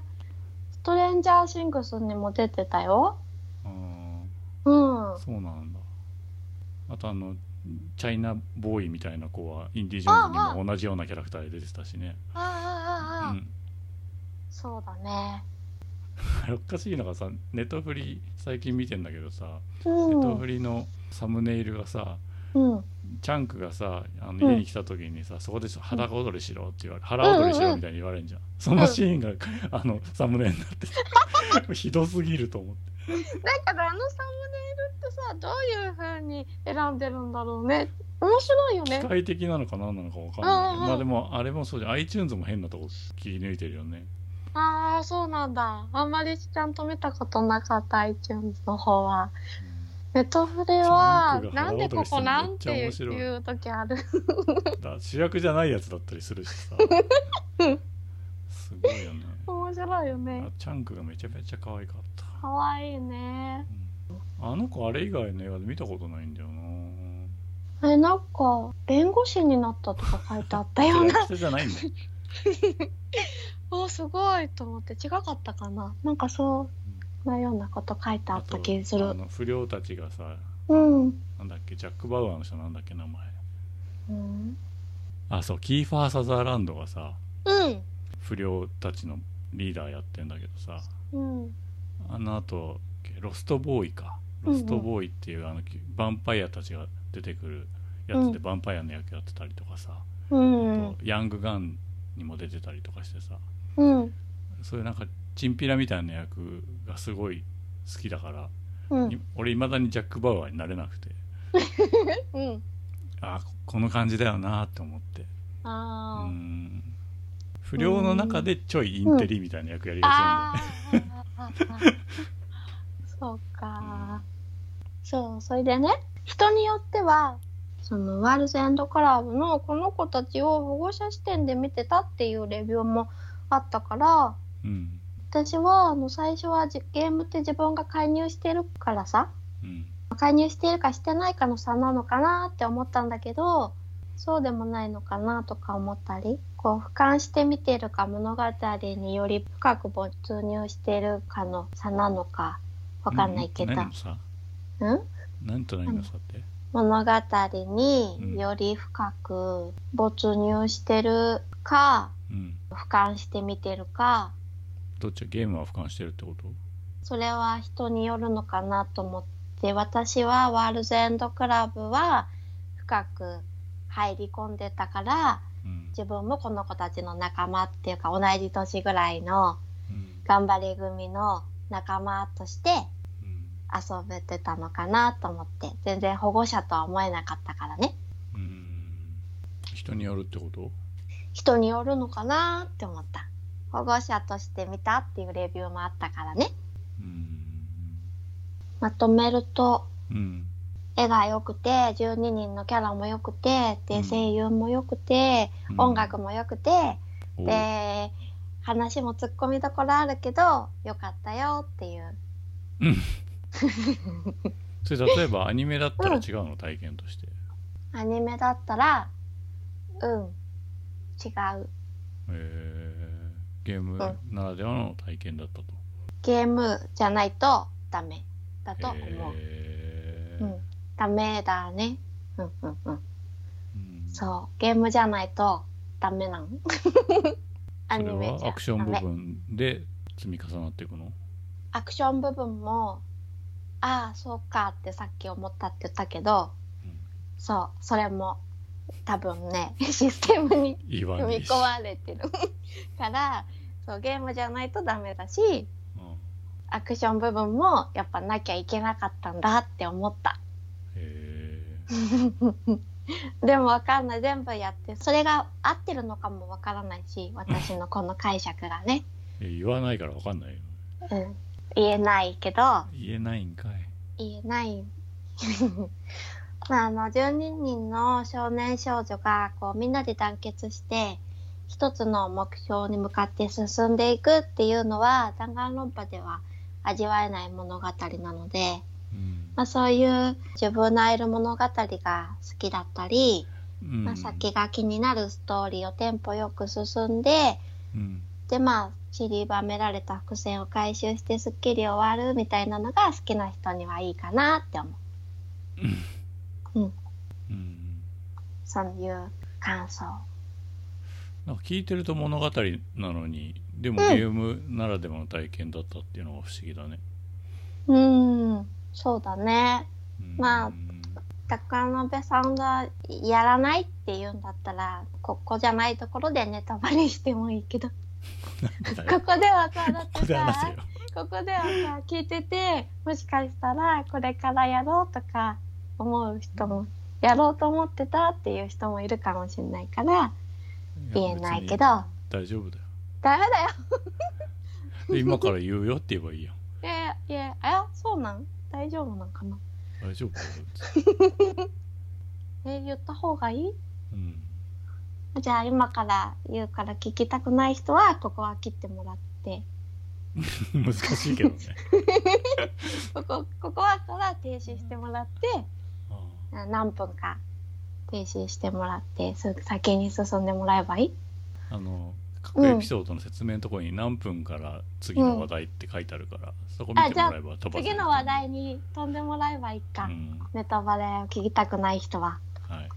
ストレンジャーシングスにも出てたよ。うんうん。そうなんだあとあのチャイナボーイみたいな子はインディ・ジョーンズにも同じようなキャラクターで出てたしねああああああ、うんそうだね。おかしいのがさネットフリ最近見てんだけどさ、うん。ネットフリのサムネイルがさうん。チャンクがさあん。の家に来た時にさ、そこで裸踊りしろって言われ腹踊りしろみたいに言われるじゃん、そのシーンが、あのサムネになってて。ひどすぎると思って。だからあのサムネイルってさどういう風に選んでるんだろうね。面白いよね。機械的なのか何なのか分かんないうんうんまあでもあれもそうじゃん。iTunes も変なとこ切り抜いてるよね。ああそうなんだ。あんまりちゃんと見たことなかった iTunes の方はネットフレはなんでここなんていう時ある？主役じゃないやつだったりするしさ。すごいよね。面白いよあねチャンクがめちゃめちゃ可愛かった。かわいいねあの子あれ以外の映画で見たことないんだよな。えなんか弁護士になったとか書いてあったような。じゃないんだ。よ おすごいと思って。違かったかな。なんかそうなようなこと書いてあった気がする。あの不良たちがさうん。なんだっけジャック・バウアーの人なんだっけ名前。うん。あそうキーファー・サザーランドがさうん。不良たちのリーダーやってんだけどさうん。あのあとロストボーイか。ロストボーイっていうあのヴァンパイアたちが出てくるやつでうん。ヴァンパイアの役やってたりとかさ、うん。ヤングガンにも出てたりとかしてさうん。そういうなんかチンピラみたいな役がすごい好きだから、うん。い俺いまだにジャック・バウアーになれなくて。うん。あここの感じだよなって思って。うん。不良の中でちょいインテリみたいな役やりがあー。そうかそうそれでね人によってはそのワー。ルズエンドクラブのこの子たちを保護者視点で見てたっていうレビュー。もあったからするんで私はあの最初はじゲームって自分が介入してるからさうん。うん介入しているかしてないかの差なのかなって思ったんだけどそうでもないのかなとか思ったりこう俯瞰して見てるか物語により深く没入してるかの差なのかわかんないけど、うん、何と何の差って？物語により深く没入してるかうん。俯瞰して見てるかどっちゲームは俯瞰してるってこと？それは人によるのかなと思って私はワールズエンドクラブは深く入り込んでたからうん。自分もこの子たちの仲間っていうか同じ年ぐらいのうん。頑張れ組の仲間としてうん遊べてたのかなと思って全然保護者とは思えなかったからね。うん。人によるってこと？人によるのかなって思った保護者として見たっていうレビューもあったからね。うん。まとめるとうん。絵が良くて12人のキャラも良くてでうん声優も良くて、うん。音楽も良くておで話もツッコミどころあるけど良かったよっていう。それ例えばアニメだったら違うの？体験として。アニメだったらうん。違う。え。ーゲームならではの体験だったと。ゲームじゃないとダメ。だと思う、えー。うん。ダメだね。うんうんうん。うん。そう。ゲームじゃないとダメなの アニメじゃはアクション部分で積み重なっていくの？アクション部分もああそうかってさっき思ったって言ったけど、うん。そう。それも多分ねシステムに組み込まれてるからそうゲームじゃないとダメだしうん。アクション部分もやっぱなきゃいけなかったんだって思った。へ でもわかんない。全部やってそれが合ってるのかもわからないし私のこの解釈がね、え言わないから分かんないよ。うん、言えないけど。言えないんかい。言えないまああの12人の少年少女がこうみんなで団結して一つの目標に向かって進んでいくっていうのは弾丸論破では味わえない物語なので、うん。まあ、そういう自分のいる物語が好きだったり、うん。まあ、先が気になるストーリーをテンポよく進んでうん。でまあ散りばめられた伏線を回収してすっきり終わるみたいなのが好きな人にはいいかなって思う。うん。うんそういう感想。なんか聞いてると物語なのにでもうんゲームならではの体験だったっていうのが不思議だね、うーん、そうだね。うん。まあ高鍋さんがやらないって言うんだったら、ここじゃないところでネタバレしてもいいけど、ここではさ、だっここでてさここではさ、聞いてて、もしかしたらこれからやろうとか思う人も、やろうと思ってたっていう人もいるかもしれないから、言えないけど。大丈夫だよ。ダメだよ。で今から言うよって言えばいいやん。いやいや、あ、そうなん？大丈夫なんかな？大丈夫 え、言った方がいい？うん。じゃあ今から言うから聞きたくない人はここは切ってもらって。難しいけどね。ここここはから停止してもらって何分か停止してもらってすぐ先に進んでもらえばいい？あの各エピソードの説明のところに何分から次の話題って書いてあるから、そこ見てもらえば飛ば次の話題に飛んでもらえばいいか、うん。ネタバレを聞きたくない人は。はい。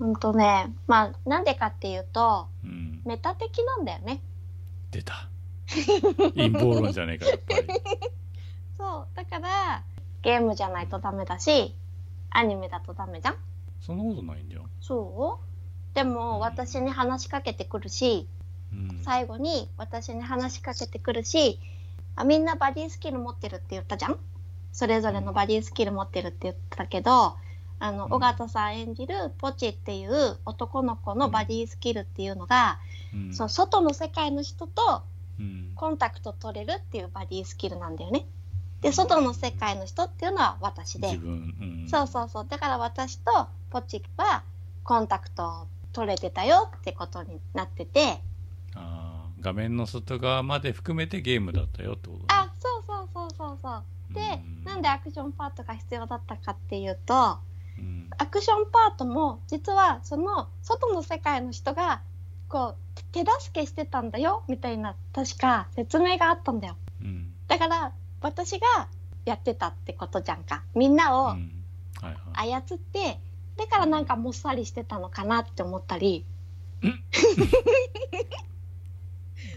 ほんとねまあなんでかっていうとうん。メタ的なんだよね。出た。陰謀論じゃねえかやっぱり。そうだからゲームじゃないとダメだしアニメだとダメじゃん？そんなことないんじゃん、そう？でも私に話しかけてくるしうん、最後に私に話しかけてくるしあみんなバディスキル持ってるって言ったじゃん？それぞれのバディスキル持ってるって言ったけどあのうん。尾形さん演じるポチっていう男の子のバディスキルっていうのが、うん。そう外の世界の人とうん。コンタクト取れるっていうバディスキルなんだよね。で外の世界の人っていうのは私で。自分、うん、そうそうそう。だから私とポチはコンタクト取れてたよってことになってて。あー画面の外側まで含めてゲームだったよってことね。あそうそうそうそうそう。で、うん。なんでアクションパートが必要だったかっていうとうん。アクションパートも実はその外の世界の人がこう手助けしてたんだよみたいな確か説明があったんだよ。うん。だから私がやってたってことじゃんか。みんなをうん。はいはい。操ってだからなんかもっさりしてたのかなって思ったり。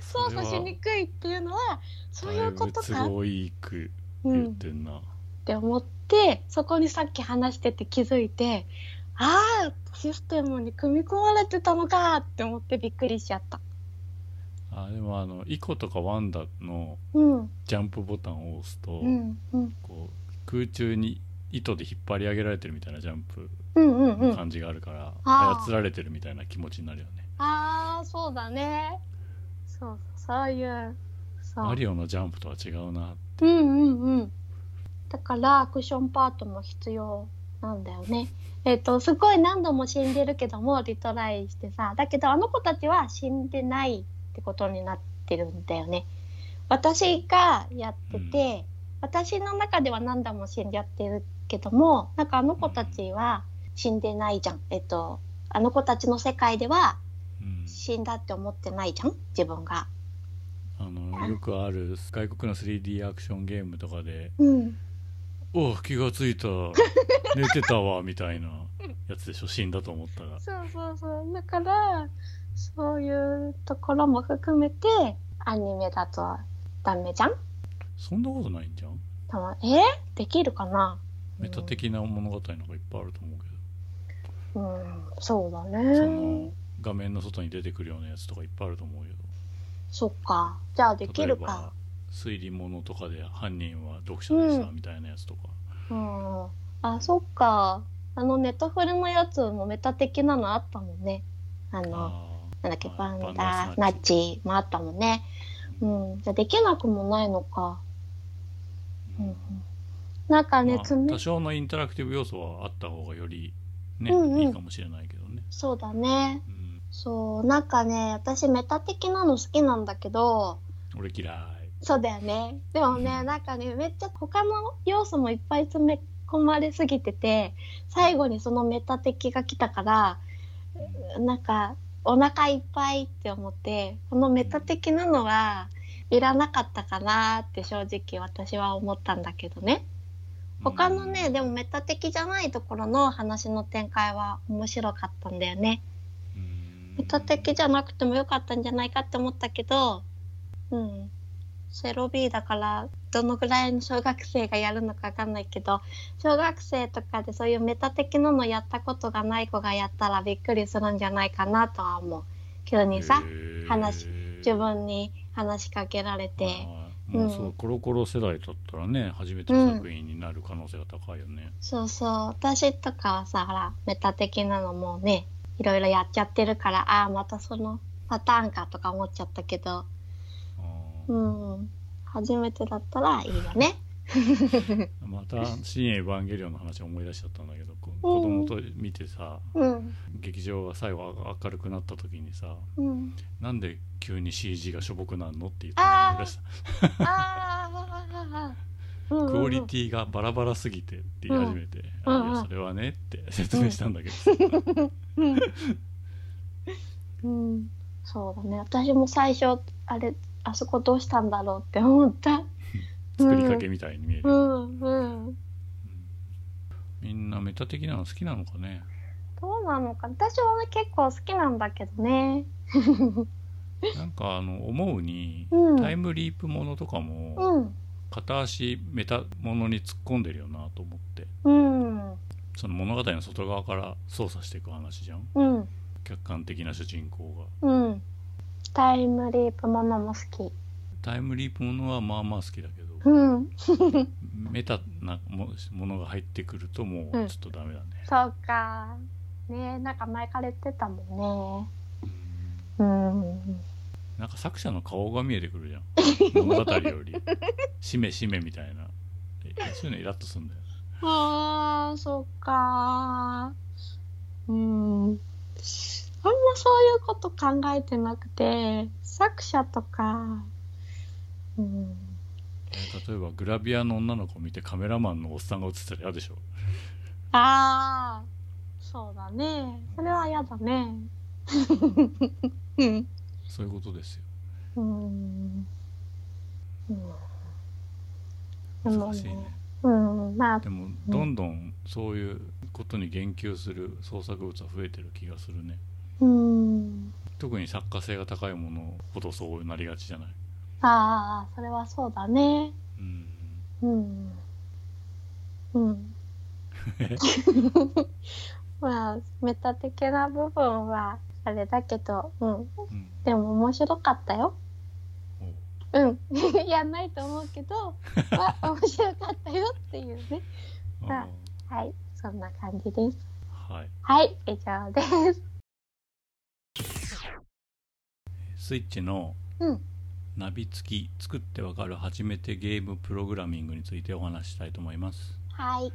操作しにくいっていうのはそういうことか。っだいぶ都合いいくうって思ってそこにさっき話してて気づいてああシステムに組み込まれてたのかって思ってびっくりしちゃった。あでもあのイコとかワンダのうんジャンプボタンを押すと、こう空中に糸で引っ張り上げられてるみたいなジャンプ。の感じがあるから、操られてるみたいな気持ちになるよねああそうだね。そうそういう。マリオのジャンプとは違うなうんうんうん。だからアクションパートも必要なんだよね。えっ、とすごい何度も死んでるけどもリトライしてさだけどあの子たちは死んでないってことになってるんだよね。私がやってて、私の中では何度も死んじゃってるけどもなんかあの子たちは死んでないじゃん。えっ、とあの子たちの世界ではうん死んだって思ってないじゃん？自分が。あのよくある外国の 3D アクションゲームとかでうん。「お気がついた 寝てたわ」みたいなやつでしょ？死んだと思ったらそうそうそうだからそういうところも含めてアニメだとダメじゃん？そんなことないんじゃん？たまえできるかな？メタ的な物語の方がいっぱいあると思うけうんそうだど、そねの画面の外に出てくるようなやつとかいっぱいあると思うよそっか。じゃあできる例えばか推理物とかで犯人は読者でしたうん。みたいなやつとか、うん。あそっか。あのネットフリのやつもメタ的なのあったもんね。あのあなんだっけあバンダースナッチもあったもんね。うん。じゃあできなくもないのか。ーうんうん。なんかね、まあ多少のインタラクティブ要素はあった方がよりね、うんうん。いいかもしれないけどね、そうだね。うん、そう。なんかね私メタ的なの好きなんだけど俺嫌い。そうだよね。でもねなんかねめっちゃ他の要素もいっぱい詰め込まれすぎてて最後にそのメタ的が来たからなんかお腹いっぱいって思ってこのメタ的なのはいらなかったかなって正直私は思ったんだけどね。他のね、うん。でもメタ的じゃないところの話の展開は面白かったんだよね。うん。メタ的じゃなくてもよかったんじゃないかって思ったけどうん。セロ B だからどのぐらいの小学生がやるのかわかんないけど小学生とかでそういうメタ的なのやったことがない子がやったらびっくりするんじゃないかなとは思う。急にさ話自分に話しかけられて。うそう、うんコロコロ世代だったらね初めての作品になる可能性が高いよね、そうそう。私とかはさほらメタ的なのもねいろいろやっちゃってるからああまたそのパターンかとか思っちゃったけど。うん初めてだったらいいよね。また「新エヴァンゲリオン」の話を思い出しちゃったんだけどこうん。子供と見てさうん。劇場が最後あ明るくなった時にさうん、なんで急に CG がしょぼくなるのって言って思い出した。クオリティがバラバラすぎてって言い始めて、うんあいやそれはねって説明したんだけど、うん、うん、そうだね。私も最初あれあそこどうしたんだろうって思った。作りかけみたいに見える、うんうんみんなメタ的なの好きなのかね？どうなのか。私はね結構好きなんだけどね。なんかあの思うに、うんタイムリープものとかも、うん片足メタものに突っ込んでるよなと思って。うん。その物語の外側から操作していく話じゃん。うん。客観的な主人公が。うんタイムリープものも好き。タイムリープものはまあまあ好きだけど、うんメタなもものが入ってくるともうちょっとダメだね、そうか。ねなんか前から言ってたもうんんね。うん。なんか作者の顔が見えてくるじゃん 物語よりしめしめみたいなえそういうのイラッとするんだよああ、そっか。うん。あんまそういうこと考えてなくて、作者とか、うん。え例えばグラビアの女の子を見てカメラマンのおっさんが映ってたら嫌でしょああ、そうだね。それは嫌だね。うん。そういうことですようん。うん。難しいねね。うん。まあで、もどんどんそういうことに言及する創作物は増えてる気がするねうん。特に作家性が高いものほどそうなりがちじゃない？ああ、それはそうだね。うんうん。うん。まあ、メタ的な部分はあれだけど、うん。うんでも面白かったよ。おうん。やんないと思うけど、まあ、面白かったよっていうね。あはい。そんな感じです。ーはいはい。以上です。スイッチのうん。ナビ付き作ってわかる初めてゲームプログラミングについてお話ししたいと思いますはい。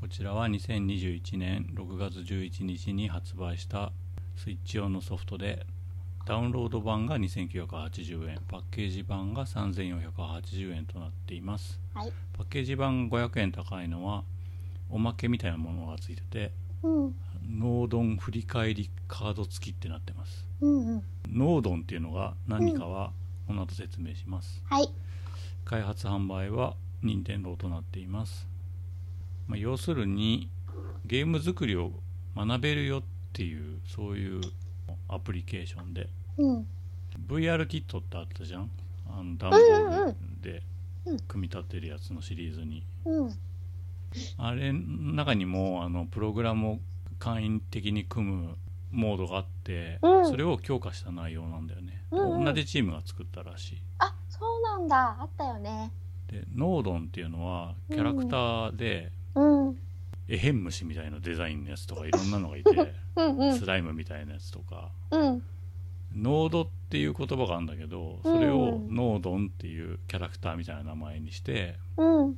こちらは2021年6月11日に発売したスイッチ用のソフトでダウンロード版が2980円パッケージ版が3480円となっていますはい。パッケージ版が500円高いのはおまけみたいなものがついててうん。ノードン振り返りカード付きってなってます。うんうん。ノードンっていうのが何かはこの後説明します。はい。開発販売は任天堂となっています、まあ、要するにゲーム作りを学べるよっていうそういうアプリケーションで。うん。VR キットってあったじゃん？あの段ボうんうんールでうん。組み立てるやつのシリーズに。うん。あれの中にもあのプログラムを簡易的に組むモードがあって、うん。それを強化した内容なんだよね、うんうん。同じチームが作ったらしい。あそうなんだ。あったよね。でノードンっていうのはキャラクターで、うん。エヘンムシみたいなデザインのやつとかいろんなのがいて うんうん。スライムみたいなやつとか。うん。ノードっていう言葉があるんだけどそれをノードンっていうキャラクターみたいな名前にしてうん。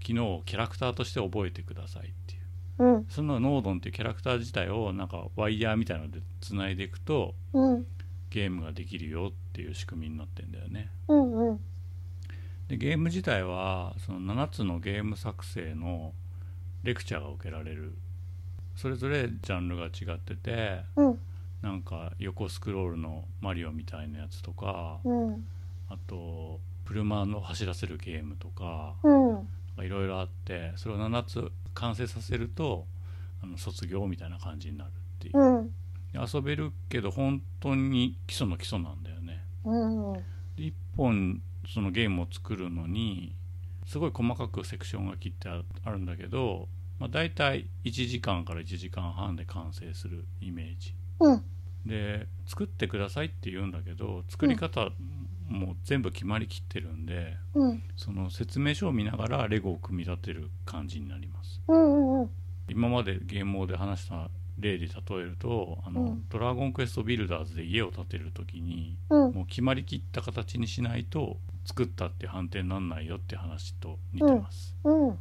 昨日キャラクターとして覚えてくださいっていううん。そのノードンっていうキャラクター自体をなんかワイヤーみたいなのでつないでいくとうん。ゲームができるよっていう仕組みになってんだよね。うんうん。でゲーム自体はその7つのゲーム作成のレクチャーが受けられる。それぞれジャンルが違っててうん。なんか横スクロールのマリオみたいなやつとかうん。あと車の走らせるゲームとかうんいろいろあってそれを7つ完成させるとあの卒業みたいな感じになるっていう。うん。遊べるけど本当に基礎の基礎なんだよね。うん。で1本そのゲームを作るのにすごい細かくセクションが切ってああるんだけど、まあ、大体1時間から1時間半で完成するイメージ。うん。で作ってくださいって言うんだけど作り方も全部決まりきってるんで、うん。その説明書を見ながらレゴを組み立てる感じになります。うんうん今までゲームで話した例で例えるとあの、うん。ドラゴンクエストビルダーズで家を建てる時にうん。もう決まりきった形にしないと作ったって判定にならないよって話と似てます、うん。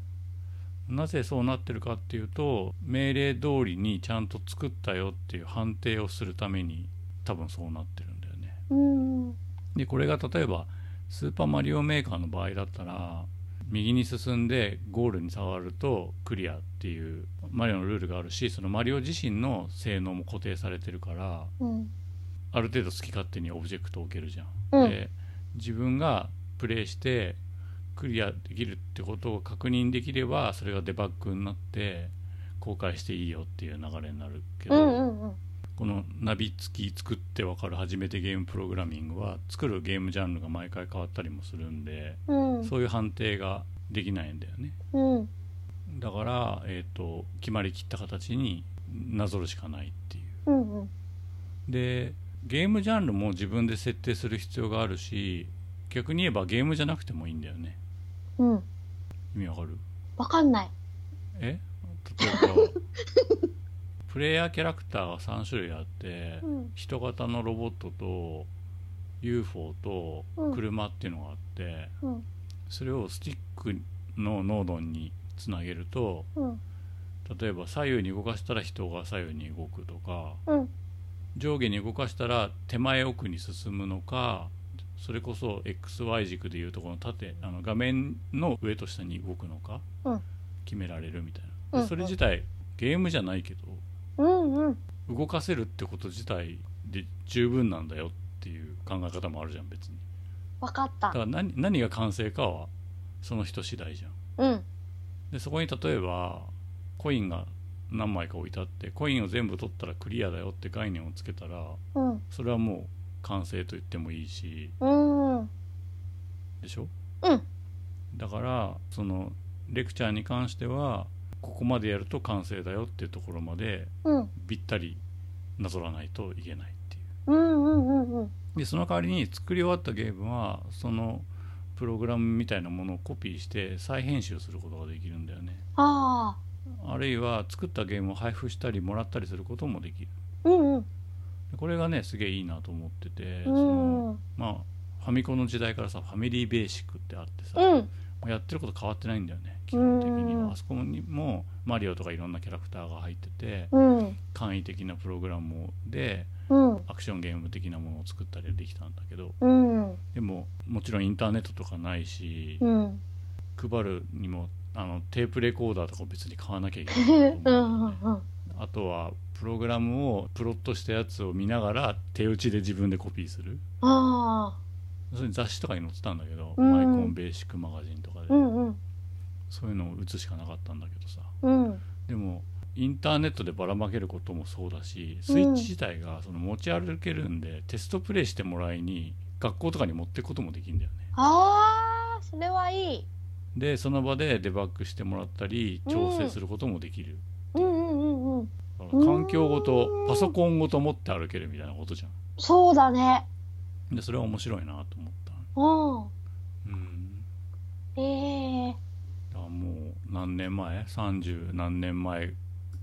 なぜそうなってるかっていうと命令通りにちゃんと作ったよっていう判定をするために多分そうなってるんだよね。うんでこれが例えばスーパーマリオメーカーの場合だったら右に進んでゴールに触るとクリアっていうマリオのルールがあるしそのマリオ自身の性能も固定されてるからうん。ある程度好き勝手にオブジェクトを置けるじゃん。うん。で自分がプレイしてクリアできるってことを確認できればそれがデバッグになって公開していいよっていう流れになるけど、うんうんうんこのナビ付き作ってわかる初めてゲームプログラミングは作るゲームジャンルが毎回変わったりもするんでうん。そういう判定ができないんだよね。うん。だから、えー、と決まりきった形になぞるしかないっていう。うんうん。でゲームジャンルも自分で設定する必要があるし逆に言えばゲームじゃなくてもいいんだよね。うん。意味わかる？わかんない。え？例えば プレイヤーキャラクターが3種類あって、うん。人型のロボットと UFO とうん。車っていうのがあって、うん。それをスティックのノードにつなげるとうん。例えば左右に動かしたら人が左右に動くとかうん。上下に動かしたら手前奥に進むのかそれこそ XY 軸でいうとこの縦あの画面の上と下に動くのかうん。決められるみたいうん。なでそれ自体ゲームじゃないけどうんうん。動かせるってこと自体で十分なんだよっていう考え方もあるじゃん別に。わかった。だから何何が完成かはその人次第じゃん。うん。でそこに例えばコインが何枚か置いてあってコインを全部取ったらクリアだよって概念をつけたらうん。それはもう完成と言ってもいいし。うん。うんでしょ？うん。だからそのレクチャーに関してはここまでやると完成だよっていうところまでうん。ぴったりなぞらないといけないっていう。うんうんうんうんでその代わりに作り終わったゲームはそのプログラムみたいなものをコピーして再編集することができるんだよね。ああ。るいは作ったゲームを配布したりもらったりすることもできる。あうんうん。でこれがねすげえいいなと思ってて、うそのんまあファミコンの時代からさファミリーベーシックってあってさ、うん。やってること変わってないんだよね基本的にうん。はあそこにもマリオとかいろんなキャラクターが入っててうん。簡易的なプログラムでうん。アクションゲーム的なものを作ったりできたんだけどうん。でももちろんインターネットとかないし、うん。配るにもあのテープレコーダーとか別に買わなきゃいけないね あとはプログラムをプロットしたやつを見ながら手打ちで自分でコピーする。ああそれ雑誌とかに載ってたんだけど、うん。マイコンベーシックマガジンとかで、うんうんそういうのを打つしかなかったんだけどさ。うん。でもインターネットでばらまけることもそうだしスイッチ自体がその持ち歩けるんで、テストプレイしてもらいに学校とかに持っていくこともできるんだよね。あーそれはいい。でその場でデバッグしてもらったり調整することもできる、う。ん。うんうんうんだから環境ごとパソコンごと持って歩けるみたいなことじゃそうだね。んでそれは面白いなと思った。うん。うん。ええだからもう何年前？30何年前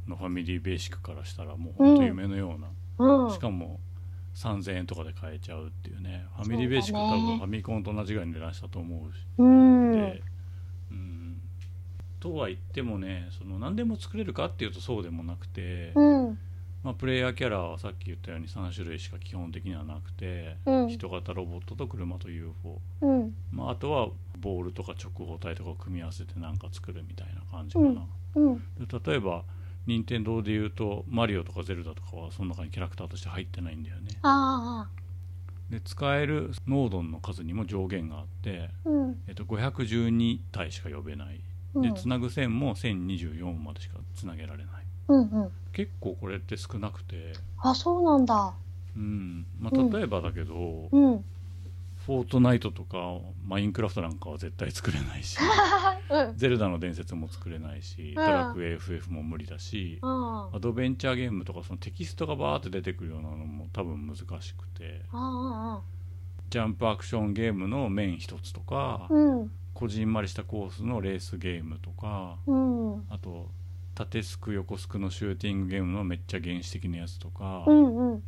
のファミリーベーシックからしたらもう本当夢のような、うん。しかも3000円とかで買えちゃうっていうね。ファミリーベーシック多分ファミコンと同じぐらいの値段したと思うし。うん。で、うん、とは言ってもねその何でも作れるかっていうとそうでもなくて、うんまあ、プレイヤーキャラはさっき言ったように3種類しか基本的にはなくて、うん。人型ロボットと車と UFO、うん。まあ、あとはボールとか直方体とかを組み合わせて何か作るみたいな感じかな、うん。で例えば任天堂で言うとマリオとかゼルダとかはその中にキャラクターとして入ってないんだよね。あで使えるノードンの数にも上限があって、えっと、512体しか呼べない。うん。でつなぐ線も1024までしかつなげられないうんうん。結構これって少なくて。あそうなんだ。うん。まうん。あ、例えばだけど、うん。フォートナイトとかマインクラフトなんかは絶対作れないし うん。ゼルダの伝説も作れないし、ドラクエ FF も無理だし、うん。アドベンチャーゲームとかそのテキストがバーって出てくるようなのも多分難しくてあジャンプアクションゲームの面一つとか、こじんまりしたコースのレースゲームとかうん。あと縦スク横スクのシューティングゲームのめっちゃ原始的なやつとか、うんうん。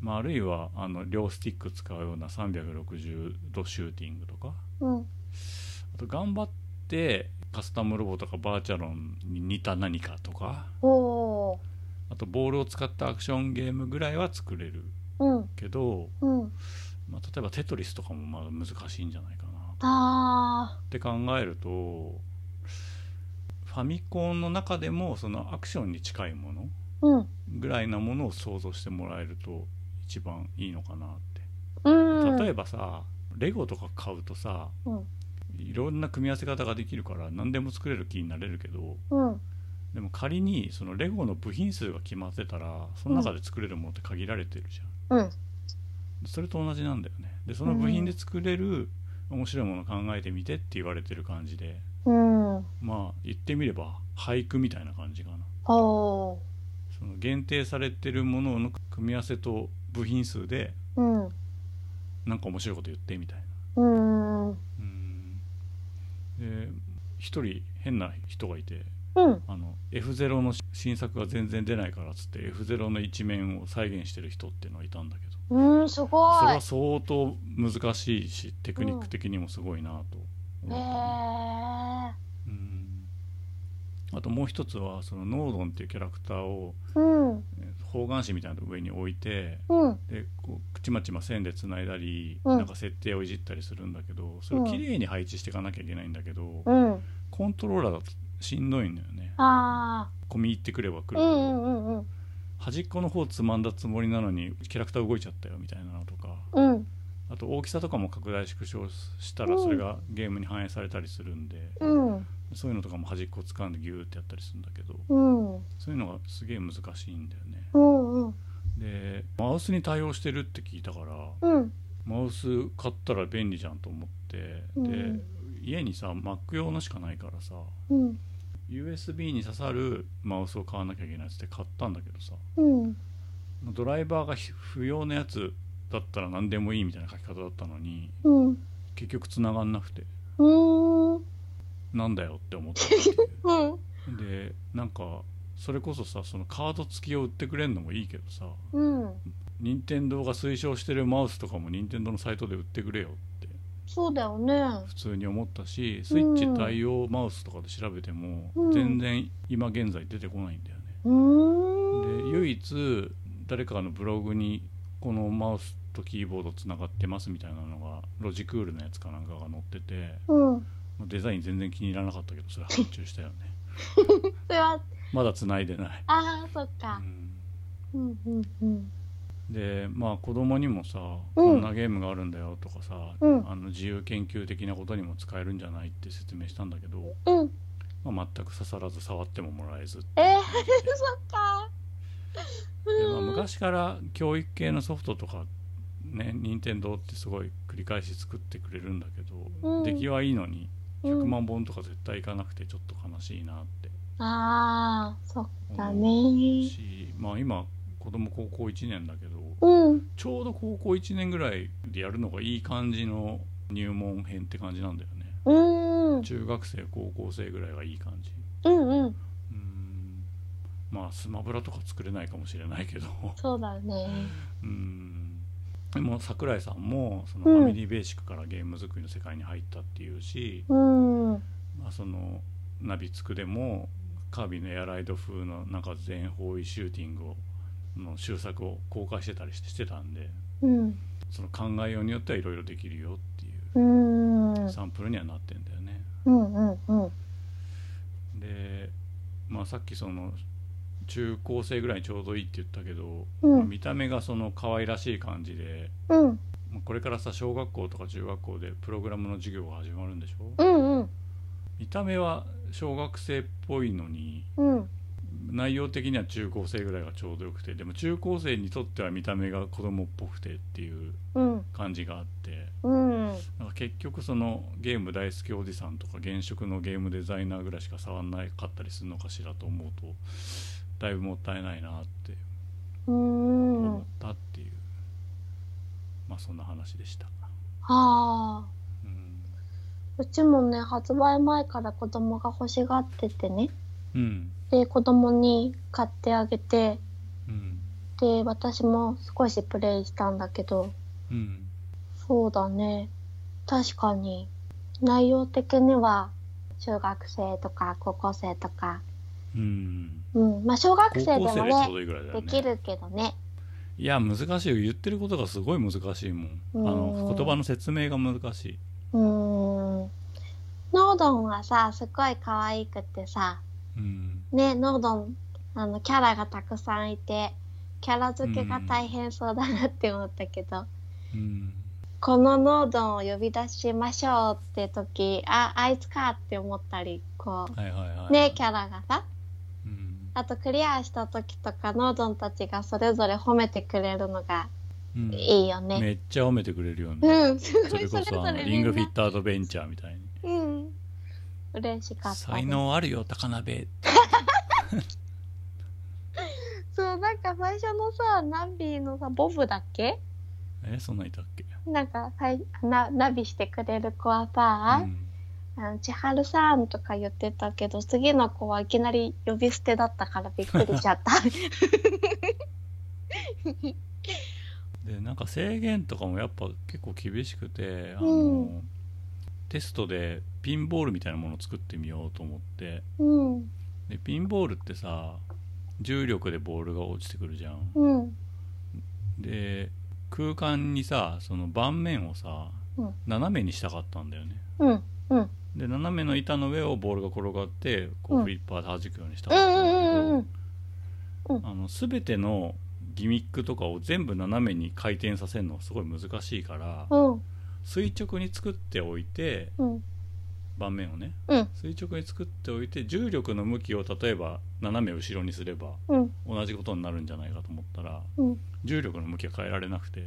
まあ、あるいはあの両スティック使うような360度シューティングとかうん。あと頑張ってカスタムロボとかバーチャロンに似た何かとかあとボールを使ったアクションゲームぐらいは作れるうん。けど、うん。まあ、例えばテトリスとかもまだ難しいんじゃないかなあって考えるとファミコンの中でもそのアクションに近いものぐらいなものを想像してもらえると一番いいのかなって。うん。例えばさレゴとか買うとさうん。いろんな組み合わせ方ができるから何でも作れる気になれるけどうん。でも仮にそのレゴの部品数が決まってたらその中で作れるものって限られてるじゃん、うん。それと同じなんだよね。でその部品で作れる面白いものを考えてみてって言われてる感じでうん。まあ言ってみれば俳句みたいな感じかな。その限定されてるものの組み合わせと部品数でうん。なんか面白いこと言ってみたいな。うんうんで一人変な人がいてうん。あの F0 の新作が全然出ないからっつって F0 の一面を再現してる人っていうのがいたんだけど。うんすごい。それは相当難しいしテクニック的にもすごいなとあともう一つはそのノードンっていうキャラクターを方眼紙みたいなの上に置いてうん。でこうちまちま線でつないだり、うん。なんか設定をいじったりするんだけどそれをきれいに配置していかなきゃいけないんだけど、うん。コントローラーだとしんどいんだよね。あ込み入ってくれば来るあうほど、んうんうん。端っこの方つまんだつもりなのにキャラクター動いちゃったよみたいなのとかうんあと大きさとかも拡大縮小したらうん。それがゲームに反映されたりするんで、うん。そういうのとかも端っこを掴んでギューってやったりするんだけどうん。そういうのがすげえ難しいんだよね。うんうん。でマウスに対応してるって聞いたからうん。マウス買ったら便利じゃんと思って、うん。で家にさ Mac 用のしかないからさうん。USB に刺さるマウスを買わなきゃいけないっつって買ったんだけどさうん。ドライバーが不要なやつだったら何でもいいみたいな書き方だったのにうん。結局繋がんなくてうん。なんだよって思ったっていう。うん。でなんかそれこそさそのカード付きを売ってくれるのもいいけどさうん。任天堂が推奨してるマウスとかも任天堂のサイトで売ってくれよってそうだよね。普通に思ったしスイッチ対応マウスとかで調べてもうん。全然今現在出てこないんだよね、うーん。で唯一誰かのブログにこのマウスとキーボードつながってますみたいなのがロジクールのやつかなんかが載っててうん。デザイン全然気に入らなかったけどそれ発注したよね。それは。まだつないでない、ああそっうかん。うんうんうん。でまあ子供にもさ、うん。こんなゲームがあるんだよとかさ、うん。あの自由研究的なことにも使えるんじゃないって説明したんだけどうん。まあ、全く刺さらず触ってももらえずえー、そっか。で、まあ、昔から教育系のソフトとかね任天堂ってすごい繰り返し作ってくれるんだけど、うん出来はいいのに100うん、万本とか絶対いかなくてちょっと悲しいなってああ、そっだ思うね。し、まあ今子供高校1年だけどうん。ちょうど高校1年ぐらいでやるのがいい感じの入門編って感じなんだよねうん。うん中学生高校生ぐらいがいい感じうん。うんまあスマブラとか作れないかもしれないけどそうだね。うんでも桜井さんもそのうんファミリーベーシックからゲーム作りの世界に入ったっていうし、うん。まあ、そのナビつくでもカービィのエアライド風のなんか全方位シューティングをの修作を公開してたりしてたんでうん。その考えようによってはいろいろできるよっていううん。サンプルにはなってんだよね。うん。うん。うん。で、まあ、さっきその中高生ぐらいにちょうどいいって言ったけど、うんまあ見た目がその可愛らしい感じで、うん。まあこれからさ小学校とか中学校でプログラムの授業が始まるんでしょ？うん。うん。見た目は小学生っぽいのにうん。内容的には中高生ぐらいがちょうどよくてでも中高生にとっては見た目が子供っぽくてっていううん。感じがあってうん。なんか結局そのゲーム大好きおじさんとか現職のゲームデザイナーぐらいしか触んなかったりするのかしらと思うとだいぶもったいないなってうん。思ったっていう、まあそんな話でした。ああ。うん、うちもね、発売前から子供が欲しがっててね。うんで、子供に買ってあげて、うんで、私も少しプレイしたんだけど、うんそうだね。確かに、内容的には、中学生とか高校生とか、うん。うん。まあ、小学高生でもね、ね。できるけどね。いや難しいよ。言ってることがすごい難しいもん。ん。の言葉の説明が難しい。うーん。ノードンはさ、すごい可愛くてさ、うん。ね、ノードン、あの、キャラがたくさんいて、キャラ付けが大変そうだなって思ったけど、うん。このノードンを呼び出しましょうって時、あ、あいつかって思ったり、こはいはいはう、い。ね、キャラがさ、うんあとクリアした時とか、ノードンたちがそれぞれ褒めてくれるのがうん。いいよね。めっちゃ褒めてくれるよね、うん、すそれごいそれこそあの リングフィットアドベンチャーみたいに。なうん。嬉しかった、才能あるよ高鍋。そう、なんか最初のさ、ナビのさ、ボブだっけ？えそんなんいたっけ？なんかさいな、ナビしてくれる子はさ、うんあの千春さんとか言ってたけど、次の子はいきなり呼び捨てだったからびっくりしちゃった。でなんか制限とかもやっぱ結構厳しくてあの、うん。テストでピンボールみたいなものを作ってみようと思って。うん、でピンボールってさ重力でボールが落ちてくるじゃん。うん、で空間にさその盤面をさ、うん。斜めにしたかったんだよねで斜めの板の上をボールが転がってこううん。フリッパーで弾くようにした。うん、かったんだけど、あの全てのギミックとかを全部斜めに回転させるのはすごい難しいから、うん、垂直に作っておいてうん、盤面をねうん、垂直に作っておいて重力の向きを例えば斜め後ろにすればうん、同じことになるんじゃないかと思ったらうん、重力の向きは変えられなくて、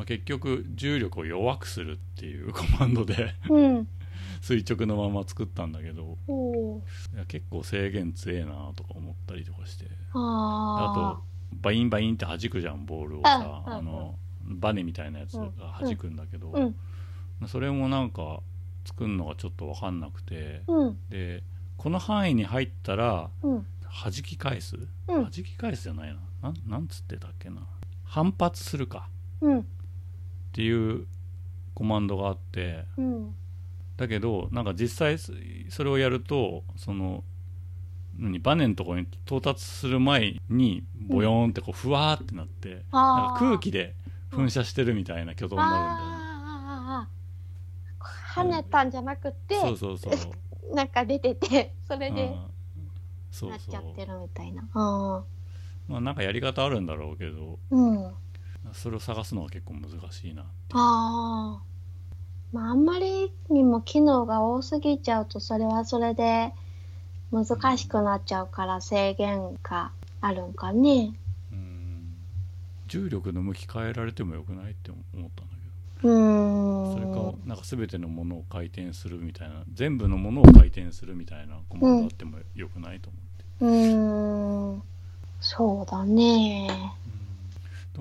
まあ、結局重力を弱くするっていうコマンドでうん、垂直のまま作ったんだけど結構制限強えなとか思ったりとかして。ああとバインバインって弾くじゃんボールをさうんうんあ。のバネみたいなやつが弾くんだけど、うん、それもなんか作るのがちょっと分かんなくてうん、でこの範囲に入ったらうん、弾き返す、うん。弾き返すじゃないな。なんなんつってたっけな。反発するか。うん、っていうコマンドがあってうん、だけどなんか実際そそれをやるとその何バネのところに到達する前にボヨーンってこうふわーってなって、なん。かあー。空気で噴射してるみたいな挙動になるんだよね、跳ねたんじゃなくて、そうそうそう。なんか出てて、それでうん。そうなっちそうゃってるみたいな。あまあなんかやり方あるんだろうけど。ーうん。それを探すのは結構難しいなあまあ、あんまりにも機能が多すぎちゃうと、それはそれで難しくなっちゃうから制限があるんかね。うん重力の向き変えられてもよくないって思ったんだうけどーん。それかなんか全てのものを回転するみたいな全部のものを回転するみたいなコマンドあってもよくないと思って、うーん。そうだね。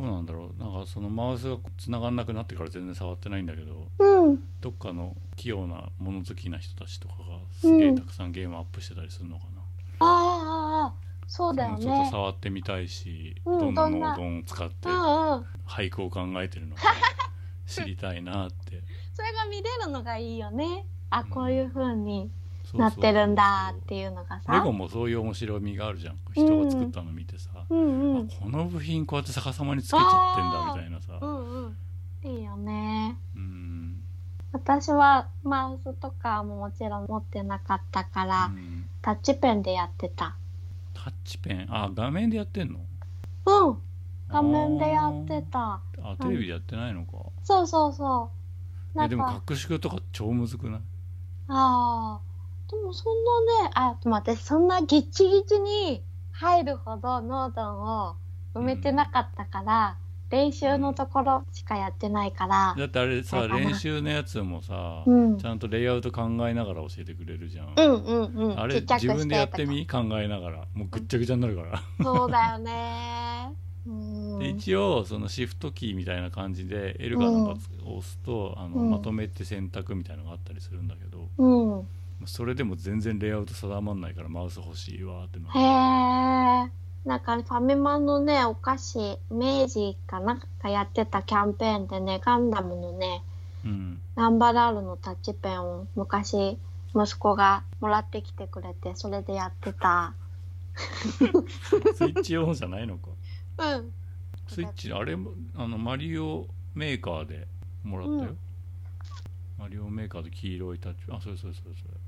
どうなんだろうなんかそのマウスが繋がんなくなってから全然触ってないんだけどうん。どっかの器用な物好きな人たちとかがすげえうんたくさんゲームアップしてたりするのかな、ああああ、そうだよもうちょっとね。触ってみたいし、うんどんなノードンを使ってうんうん。俳句を考えてるのか 知りたいなってそれが見れるのがいいよね。あ、こういう風にそうそうそうそうなってるんだっていうのがさ。レゴもそういう面白みがあるじゃん人が作ったの見てさ、うんうん。あこの部品こうやって逆さまにつけちゃってんだみたいなさうんうん。いいよね。うん私はマウスとかももちろん持ってなかったから、うんタッチペンでやってた。タッチペン？あ画面でやってんの？うん。画面でやってた。あテレビでやってないのか、そうそうそう。でもか、隠しくとか超むずくない？ああ。でもそんなね、あ、でも私そんなギッチギチに入るほどノードンを埋めてなかったから、練習のところしかやってないから、だってあれさ練習のやつもさ、うん。ちゃんとレイアウト考えながら教えてくれるじゃん、うんうんうん。あれ自分でやってみ？考えながら。もうぐっちゃぐちゃになるから、そうだよね。うん。で一応そのシフトキーみたいな感じで L がなんか押すと、あのうん。まとめて選択みたいなのがあったりするんだけど、うん。それでも全然レイアウト定まんないからマウス欲しいわってなへえ。なんかファミマのね、お菓子、明治かなんかやってたキャンペーンでね、ガンダムのね、うんナンバラールのタッチペンを昔息子がもらってきてくれて、それでやってた。スイッチ用じゃないのかうん。スイッチあれもあのマリオメーカーでもらったよ、うんマリオメーカーで黄色いタッチあそうそうそうそ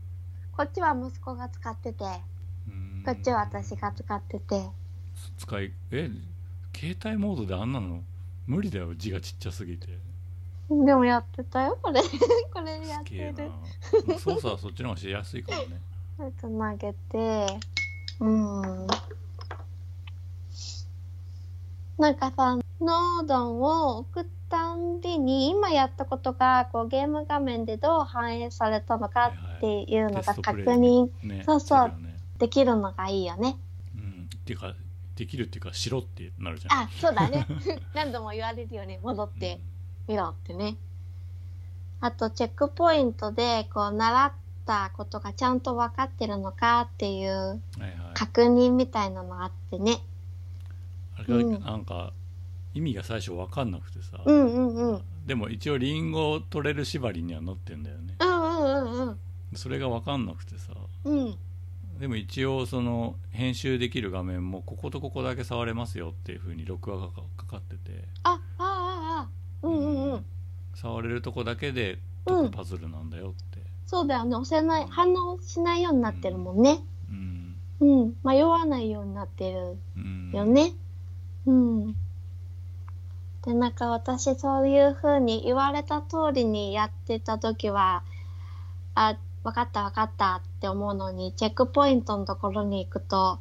こっちは息子が使ってて、こっちは私が使ってて。使いえ携帯モードであんなの？無理だよ字がちっちゃすぎてでもやってたよ、これ。これやってる。な操作はそっちの方がしやすいかもねこれと投げて、うん。なんかさ、ノードンを送ったんびに、今やったことが、こう、ゲーム画面でどう反映されたのかっていうのが確認ねそうそうできるのがいいよね。うんっていうかできるっていうかしろってなるじゃんあ、そうだね。何度も言われるよね。戻ってみろってね。あと、チェックポイントで、こう、習ったことがちゃんと分かってるのかっていう確認みたいなのがあってね。あれがうんなんか意味が最初分かんなくてさ、うんうんうん。うんでも一応リンゴを取れる縛りにはなってんだよねうんうんうん。それが分かんなくてさうん。でも一応その編集できる画面もこことここだけ触れますよっていう風に録画がかかってて、あ、ああ、ああ。うんうんうん。触れるとこだけで解くパズルなんだよって、そうだよね。押せない、反応しないようになってるもんね。うんうん。迷わないようになってるうんよね。うん。で、なんか私そういう風に言われた通りにやってた時は、あ、わかったわかったって思うのに、チェックポイントのところに行くと、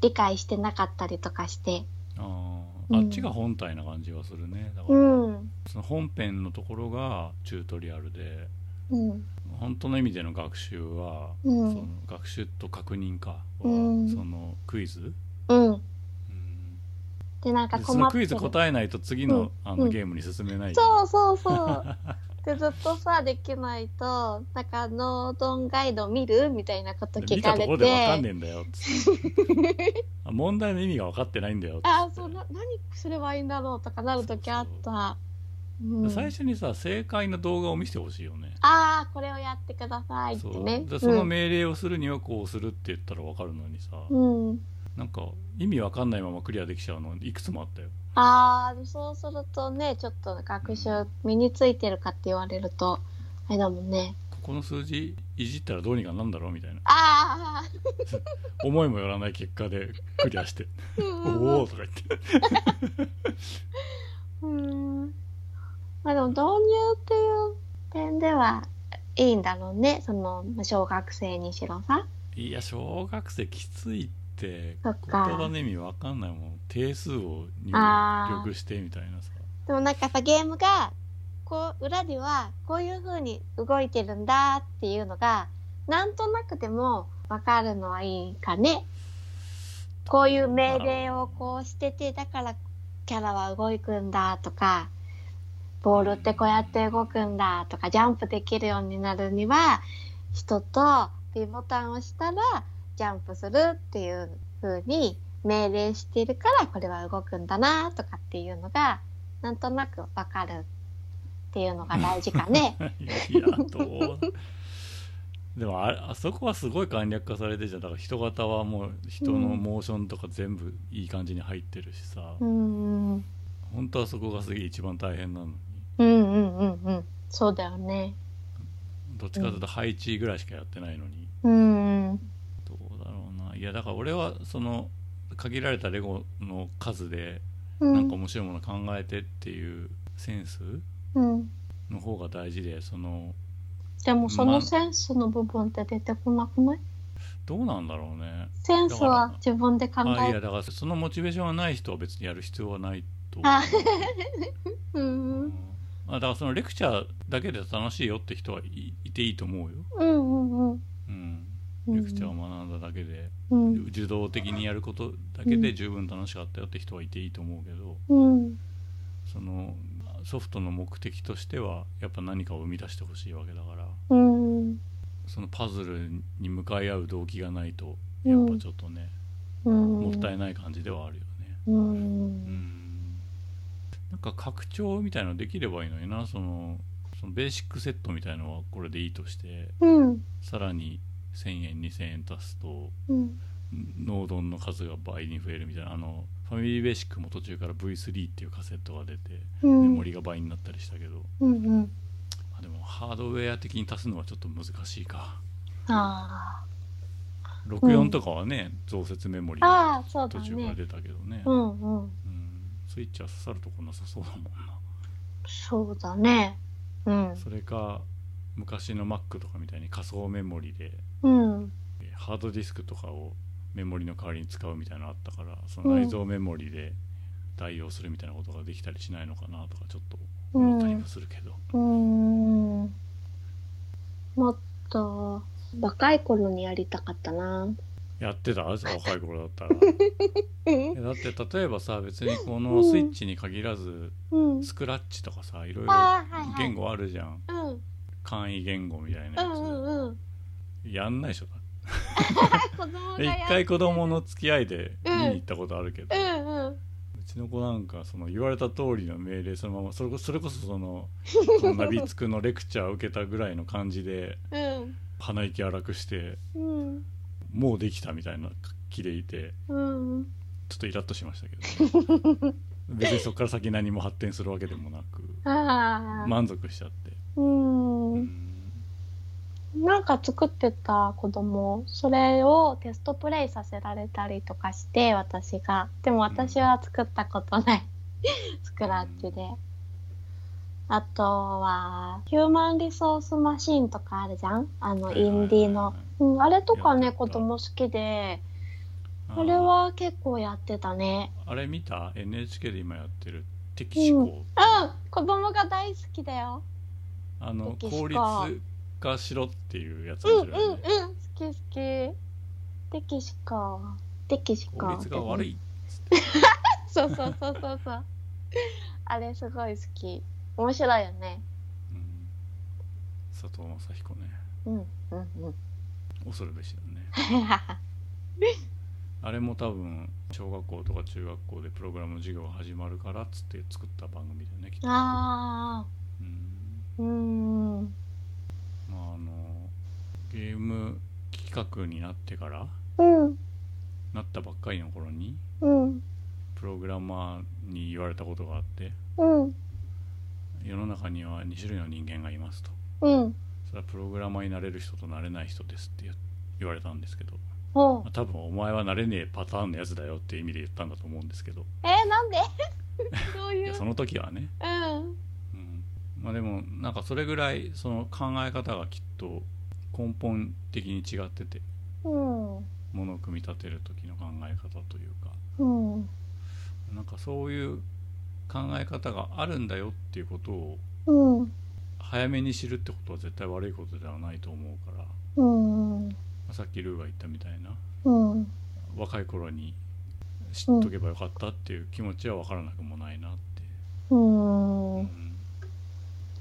理解してなかったりとかして。ああっちが本体な感じがするねだから、うん。その本編のところがチュートリアルでうん。本当の意味での学習は、うんその学習と確認かは、うんそのクイズ、うん。うんで、なんかでそのクイズ。答えないと次の,、うんあのうんゲームに進めないそうそうそう。で、ずっとさ、できないと、なんか、ノードンガイド見るみたいなこと聞見かれたところで分かんて。ねえんだよ 問題の意味が分かってないんだよあ、そう、な、何すればいいんだろうとかなるときあった。うん、最初にさ正解の動画を見せてほしいよねああ、これをやってくださいってそうね。でその命令をするにはこうするって言ったら分かるのにさ、うん。うん。なんか意味分かんないままクリアできちゃうのいくつもあったよああ、そうするとね、ちょっと学習身についてるかって言われると、あれだもんね。ここの数字いじったらどうにかなんだろうみたいなあ思いもよらない結果でクリアしてあ、「うんおお」とか言ってうん。まあでも導入っていう点ではいいんだろうね。その、まあ小学生にしろさ。いや小学生きついって言葉の意味わかんないもん定数を入力してみたいなさでもなんかやっぱゲームが、こう、裏ではこういう風に動いてるんだっていうのが、なんとなくでもわかるのはいいかね。こういう命令をこうしてて、だからキャラは動くんだとか、ボールってこうやって動くんだとか、ジャンプできるようになるには、人と P ボタンを押したらジャンプするっていう風に命令してるからこれは動くんだなとかっていうのがなんとなくわかるっていうのが大事かね。いやどう。でもあれあそこはすごい簡略化されてるじゃん。だから人型はもう人のモーションとか全部いい感じに入ってるしさ、うんうん本当はそこがすげえ一番大変なのにうんうんうんそうだよね。どっちかというと配置ぐらいしかやってないのに、うんどうだろうないやだから俺はその限られたレゴの数でうん。なんか面白いもの考えてっていうセンスうん。の方が大事でそのでもそまのセンスの部分って出てこなくない？どうなんだろうね。センスは自分で考えあいやだからそのモチベーションがない人は別にやる必要はないと。あ思う、ん。だからそのレクチャーだけで楽しいよって人はいいていいと思うよ、うんうんうんうん、うんレクチャーを学んだだけで、うん。受動的にやることだけで十分楽しかったよって人はいていいと思うけど、うん。そのソフトの目的としてはやっぱ何かを生み出してほしいわけだからうん。そのパズルに向かい合う動機がないとやっぱちょっとね、うん。もったいない感じではあるよね。ううんん。なんか拡張みたいのできればいいのになそのそのベーシックセットみたいのはこれでいいとしてうん。さらに1000円2000円足すとうん。ノードンの数が倍に増えるみたいな。あのファミリーベーシックも途中から V3 っていうカセットが出てうメんモリが倍になったりしたけど、うんうん。あでもハードウェア的に足すのはちょっと難しいか。あ64とかはね、増設メモリあが途中から出たけどね、うんうん。うん。スイッチは刺さるとこなさそうだもんな。そうだね。うん。それか昔の Mac とかみたいに仮想メモリでうん。えハードディスクとかをメモリの代わりに使うみたいなのあったからその内蔵メモリで代用するみたいなことができたりしないのかなとかちょっと思ったりもするけど、うーん。もっと若い頃にやりたかったな。やってた若い頃だったらだって例えばさ別にこのスイッチに限らずうん。スクラッチとかさいろいろ言語あるじゃん。うん。うん。簡易言語みたいなやつ、うん。うん。やんないでしょ 子供がや一回子供の付き合いで見に行ったことあるけど、ううんうん。ちの子なんかその言われた通りの命令そのままそれこそれこそその このナビつくのレクチャーを受けたぐらいの感じでうん。鼻息荒くしてうん。もうできたみたいな気でいてうん。ちょっとイラッとしましたけど、別にそこから先何も発展するわけでもなく。満足しちゃって、う。うんんなんか作ってた子供、それをテストプレイさせられたりとかして、私が。でも私は作ったことない。スクラッチで。あとは、ヒューマンリソースマシーンとかあるじゃん？あの、インディーの。うん、あれとかね、子供好きで、ああれは結構やってたね。あれ見た？NHK で今やってる「敵思考」うん、子供が大好きだよ。あの効考率化しろっていうやつうんうんうん、好き好き。敵しか。敵しか。効率が悪い そうそうそうそうそう。あれすごい好き。面白いよね。うん佐藤正彦ねうんうんうん。恐るべしだねあれも多分小学校とか中学校でプログラムの授業が始まるからっつって作った番組だよねきっとあうんあ、うーん。まああのゲーム企画になってからうん。なったばっかりの頃にうん。プログラマーに言われたことがあってうん。世の中には2種類の人間がいますと。うん。それはプログラマーになれる人となれない人ですって言言われたんですけど、まあ多分お前はなれねえパターンのやつだよっていう意味で言ったんだと思うんですけど。えー、なんで？どういやその時はね、うんうん、まあでもなんかそれぐらいその考え方がきっと根本的に違っててうん。ものを組み立てる時の考え方というか。うん。なんかそういう考え方があるんだよっていうことをうん。早めに知るってことは絶対悪いことではないと思うから、うん。まあさっきルーが言ったみたいなうん。若い頃に知っとけばよかったっていう気持ちは分からなくもないなって、うん。うん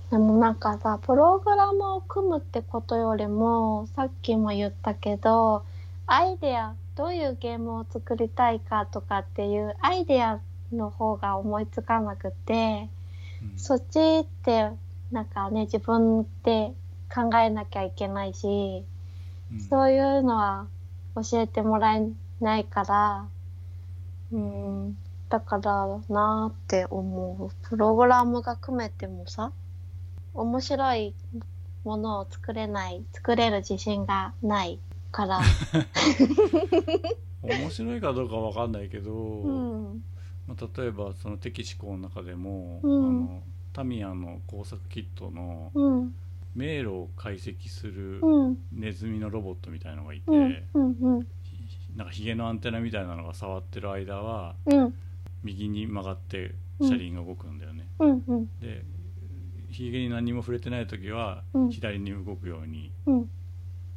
でもなんかさプログラムを組むってことよりもさっきも言ったけどアイデアどういうゲームを作りたいかとかっていうアイデアの方が思いつかなくてうん。そっちってなんかね自分で考えなきゃいけないしうん。そういうのは教えてもらえないからうんだからなーって思う。プログラムが組めてもさ面白いものを作れない作れる自信がないから。面白いかどうかわかんないけど、うん。まあ、例えばその敵思考の中でも、うん。あのタミヤの工作キットのうん。迷路を解析するうん。ネズミのロボットみたいのがいて、うん。うん。ひなんかヒゲのアンテナみたいなのが触ってる間はうん。右に曲がって車輪が動くんだよね、でヒゲに何にも触れてない時はうん。左に動くようにうん。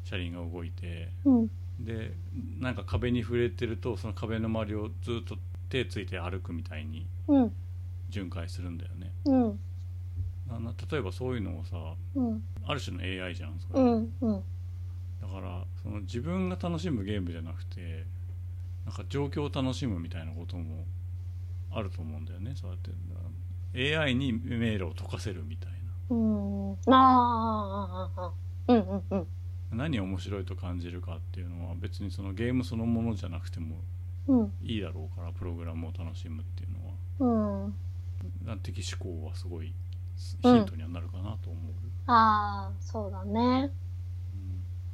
車輪が動いてうん。でなんか壁に触れてるとその壁の周りをずっと手ついて歩くみたいにうん。巡回するんだよね。うん。なな例えばそういうのをさうん。ある種の AI じゃんそれ、うんうん。だからその自分が楽しむゲームじゃなくてなんか状況を楽しむみたいなこともあると思うんだよね。そうやって AI に迷路を解かせるみたいうん。ああうんうんうん。な何を面白いと感じるかっていうのは別にそのゲームそのものじゃなくてもうん。いいだろうからプログラムを楽しむっていうのは。うん。な敵思考はすごいうんヒントにはなるかなと思う、ああそうだね。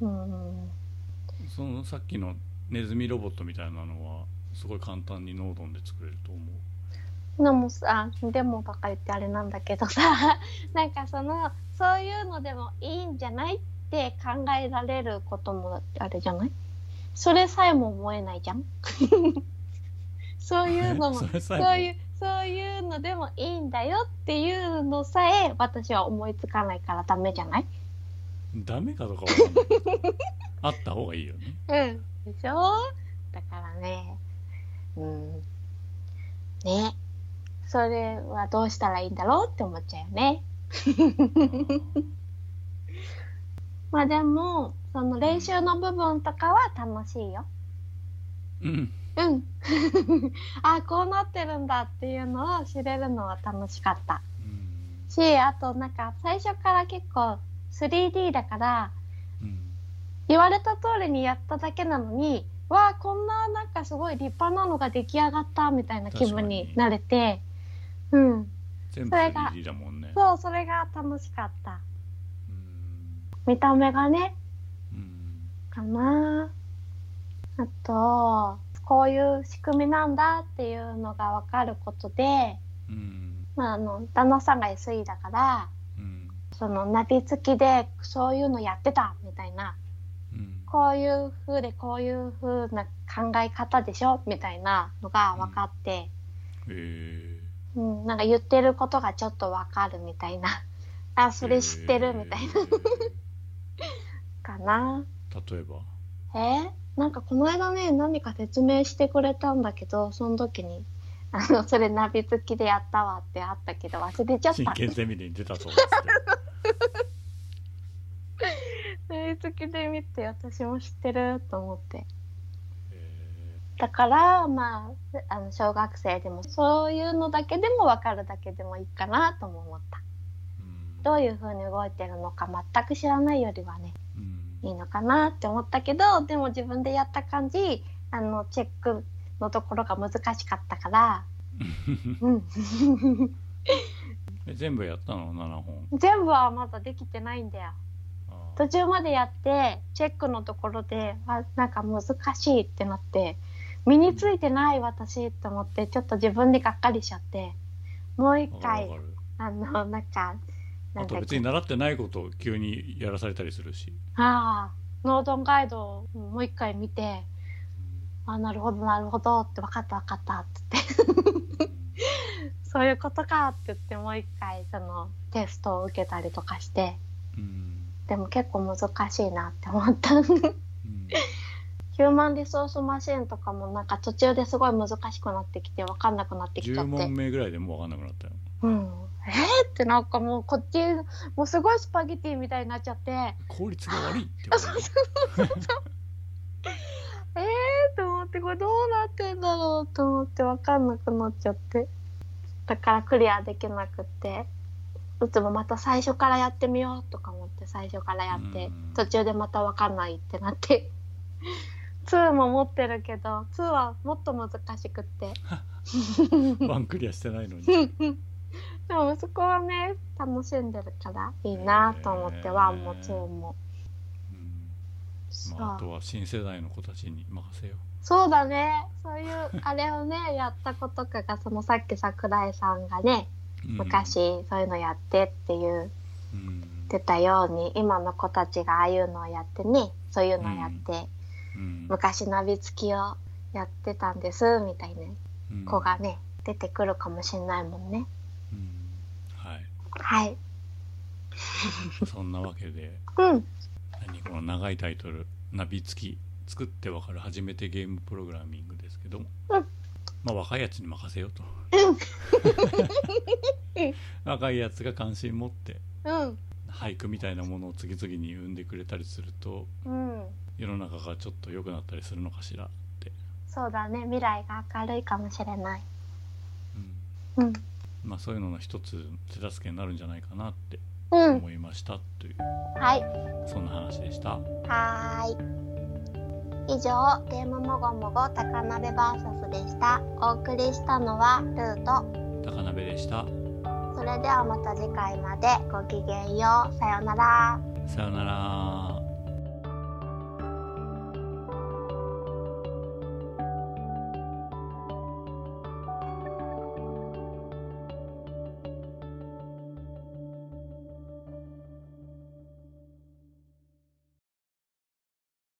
うん。うん。そのさっきのネズミロボットみたいなのはすごい簡単にノードンで作れると思うでもさでもばっかり言ってあれなんだけどさ なんかそのそういうのでもいいんじゃないって考えられることもあれじゃない？それさえも思えないじゃん？そういうのも。そういうそういうのでもいいんだよっていうのさえ私は思いつかないからダメじゃない？ダメかどうかわかんない。あった方がいいよね。うん。でしょ？だからね。うん。ねそれはどうしたらいいんだろうって思っちゃうよね。まあでもその練習の部分とかは楽しいよ。うん。うん。あこうなってるんだっていうのを知れるのは楽しかった。うん。しあとなんか最初から結構 3D だからうん。言われた通りにやっただけなのにわあこんななんかすごい立派なのが出来上がったみたいな気分に。なれてうん。全部それが 3D だもんね。そうそれが楽しかった。うん。見た目がね。うん。かな。あとこういう仕組みなんだっていうのが分かることで、うん。まあ、あの旦那さんが SE だからうん。そのナビ付きでそういうのやってたみたいな。うん。こういう風でこういう風な考え方でしょみたいなのが分かって、えうんなんか言ってることがちょっと分かるみたいな。あーそれ知ってるみたいな、かな。例えば？え？ーなんかこの間ね何か説明してくれたんだけどその時に。あのそれナビ付きでやったわってあったけど忘れちゃった。真剣ゼミ出たそうですナビ付きで見て私も知ってると思って。えだからまああの小学生でもそういうのだけでも分かるだけでもいいかなとも思った。ーうん。どういう風に動いてるのか全く知らないよりはねうん。いいのかなって思ったけどでも自分でやった感じあのチェックのところが難しかったから、うん、え全部やったの？7本。全部はまだできてないんだよ。途中までやってチェックのところであなんか難しいってなって身についてない私って思ってちょっと自分でがっかりしちゃってもう一回あのなんかあと別に習ってないことを急にやらされたりするし。ああ、ノードンガイドをもう一回見て、あなるほどなるほどって分かった分かったって言って。そういうことかって言ってもう一回そのテストを受けたりとかして。うん。でも結構難しいなって思った。うん ヒューマンリソースマシンとかもなんか途中ですごい難しくなってきて分かんなくなってきちゃ10って。問目ぐらいでもう分かんなくなったよ。うん、えー、ってなんかもうこっちもうすごいスパゲティみたいになっちゃって。効率が悪いって言われるえーと思ってこれどうなってんだろうと思って分かんなくなっちゃって。だからクリアできなくって。いつもまた最初からやってみようとか思って最初からやってうん。途中でまた分かんないってなって2も持ってるけど2はもっと難しくって。ワンクリアしてないのに。でも息子はね楽しんでるからいいなと思ってへー。1も2も。うん。そう。まあ、あとは新世代の子たちに任せよそうだね。そういうあれをね やった子とかがそのさっき桜井さんがね昔そういうのやってって言っうん。てたように今の子たちがああいうのをやってねそういうのをやって、うん昔ナビ付きをやってたんですみたいなうん。子がね出てくるかもしれないもんね。うん。はい。はい。そんなわけでうん。何この長いタイトル「ナビ付き」作ってわかる初めてゲームプログラミングですけども、うん。まあ若いやつに任せようと。若いやつが関心持ってうん。俳句みたいなものを次々に生んでくれたりするとうん世の中がちょっと良くなったりするのかしらって、そうだね未来が明るいかもしれないうんうんまあ、そういうのの一つ手助けになるんじゃないかなってうん思いましたというはいそんな話でした。はーい。以上、ゲームもごもご高鍋バーサスでした。お送りしたのはルート。高鍋でした。それではまた次回までごきげんよう。さようなら。さよなら。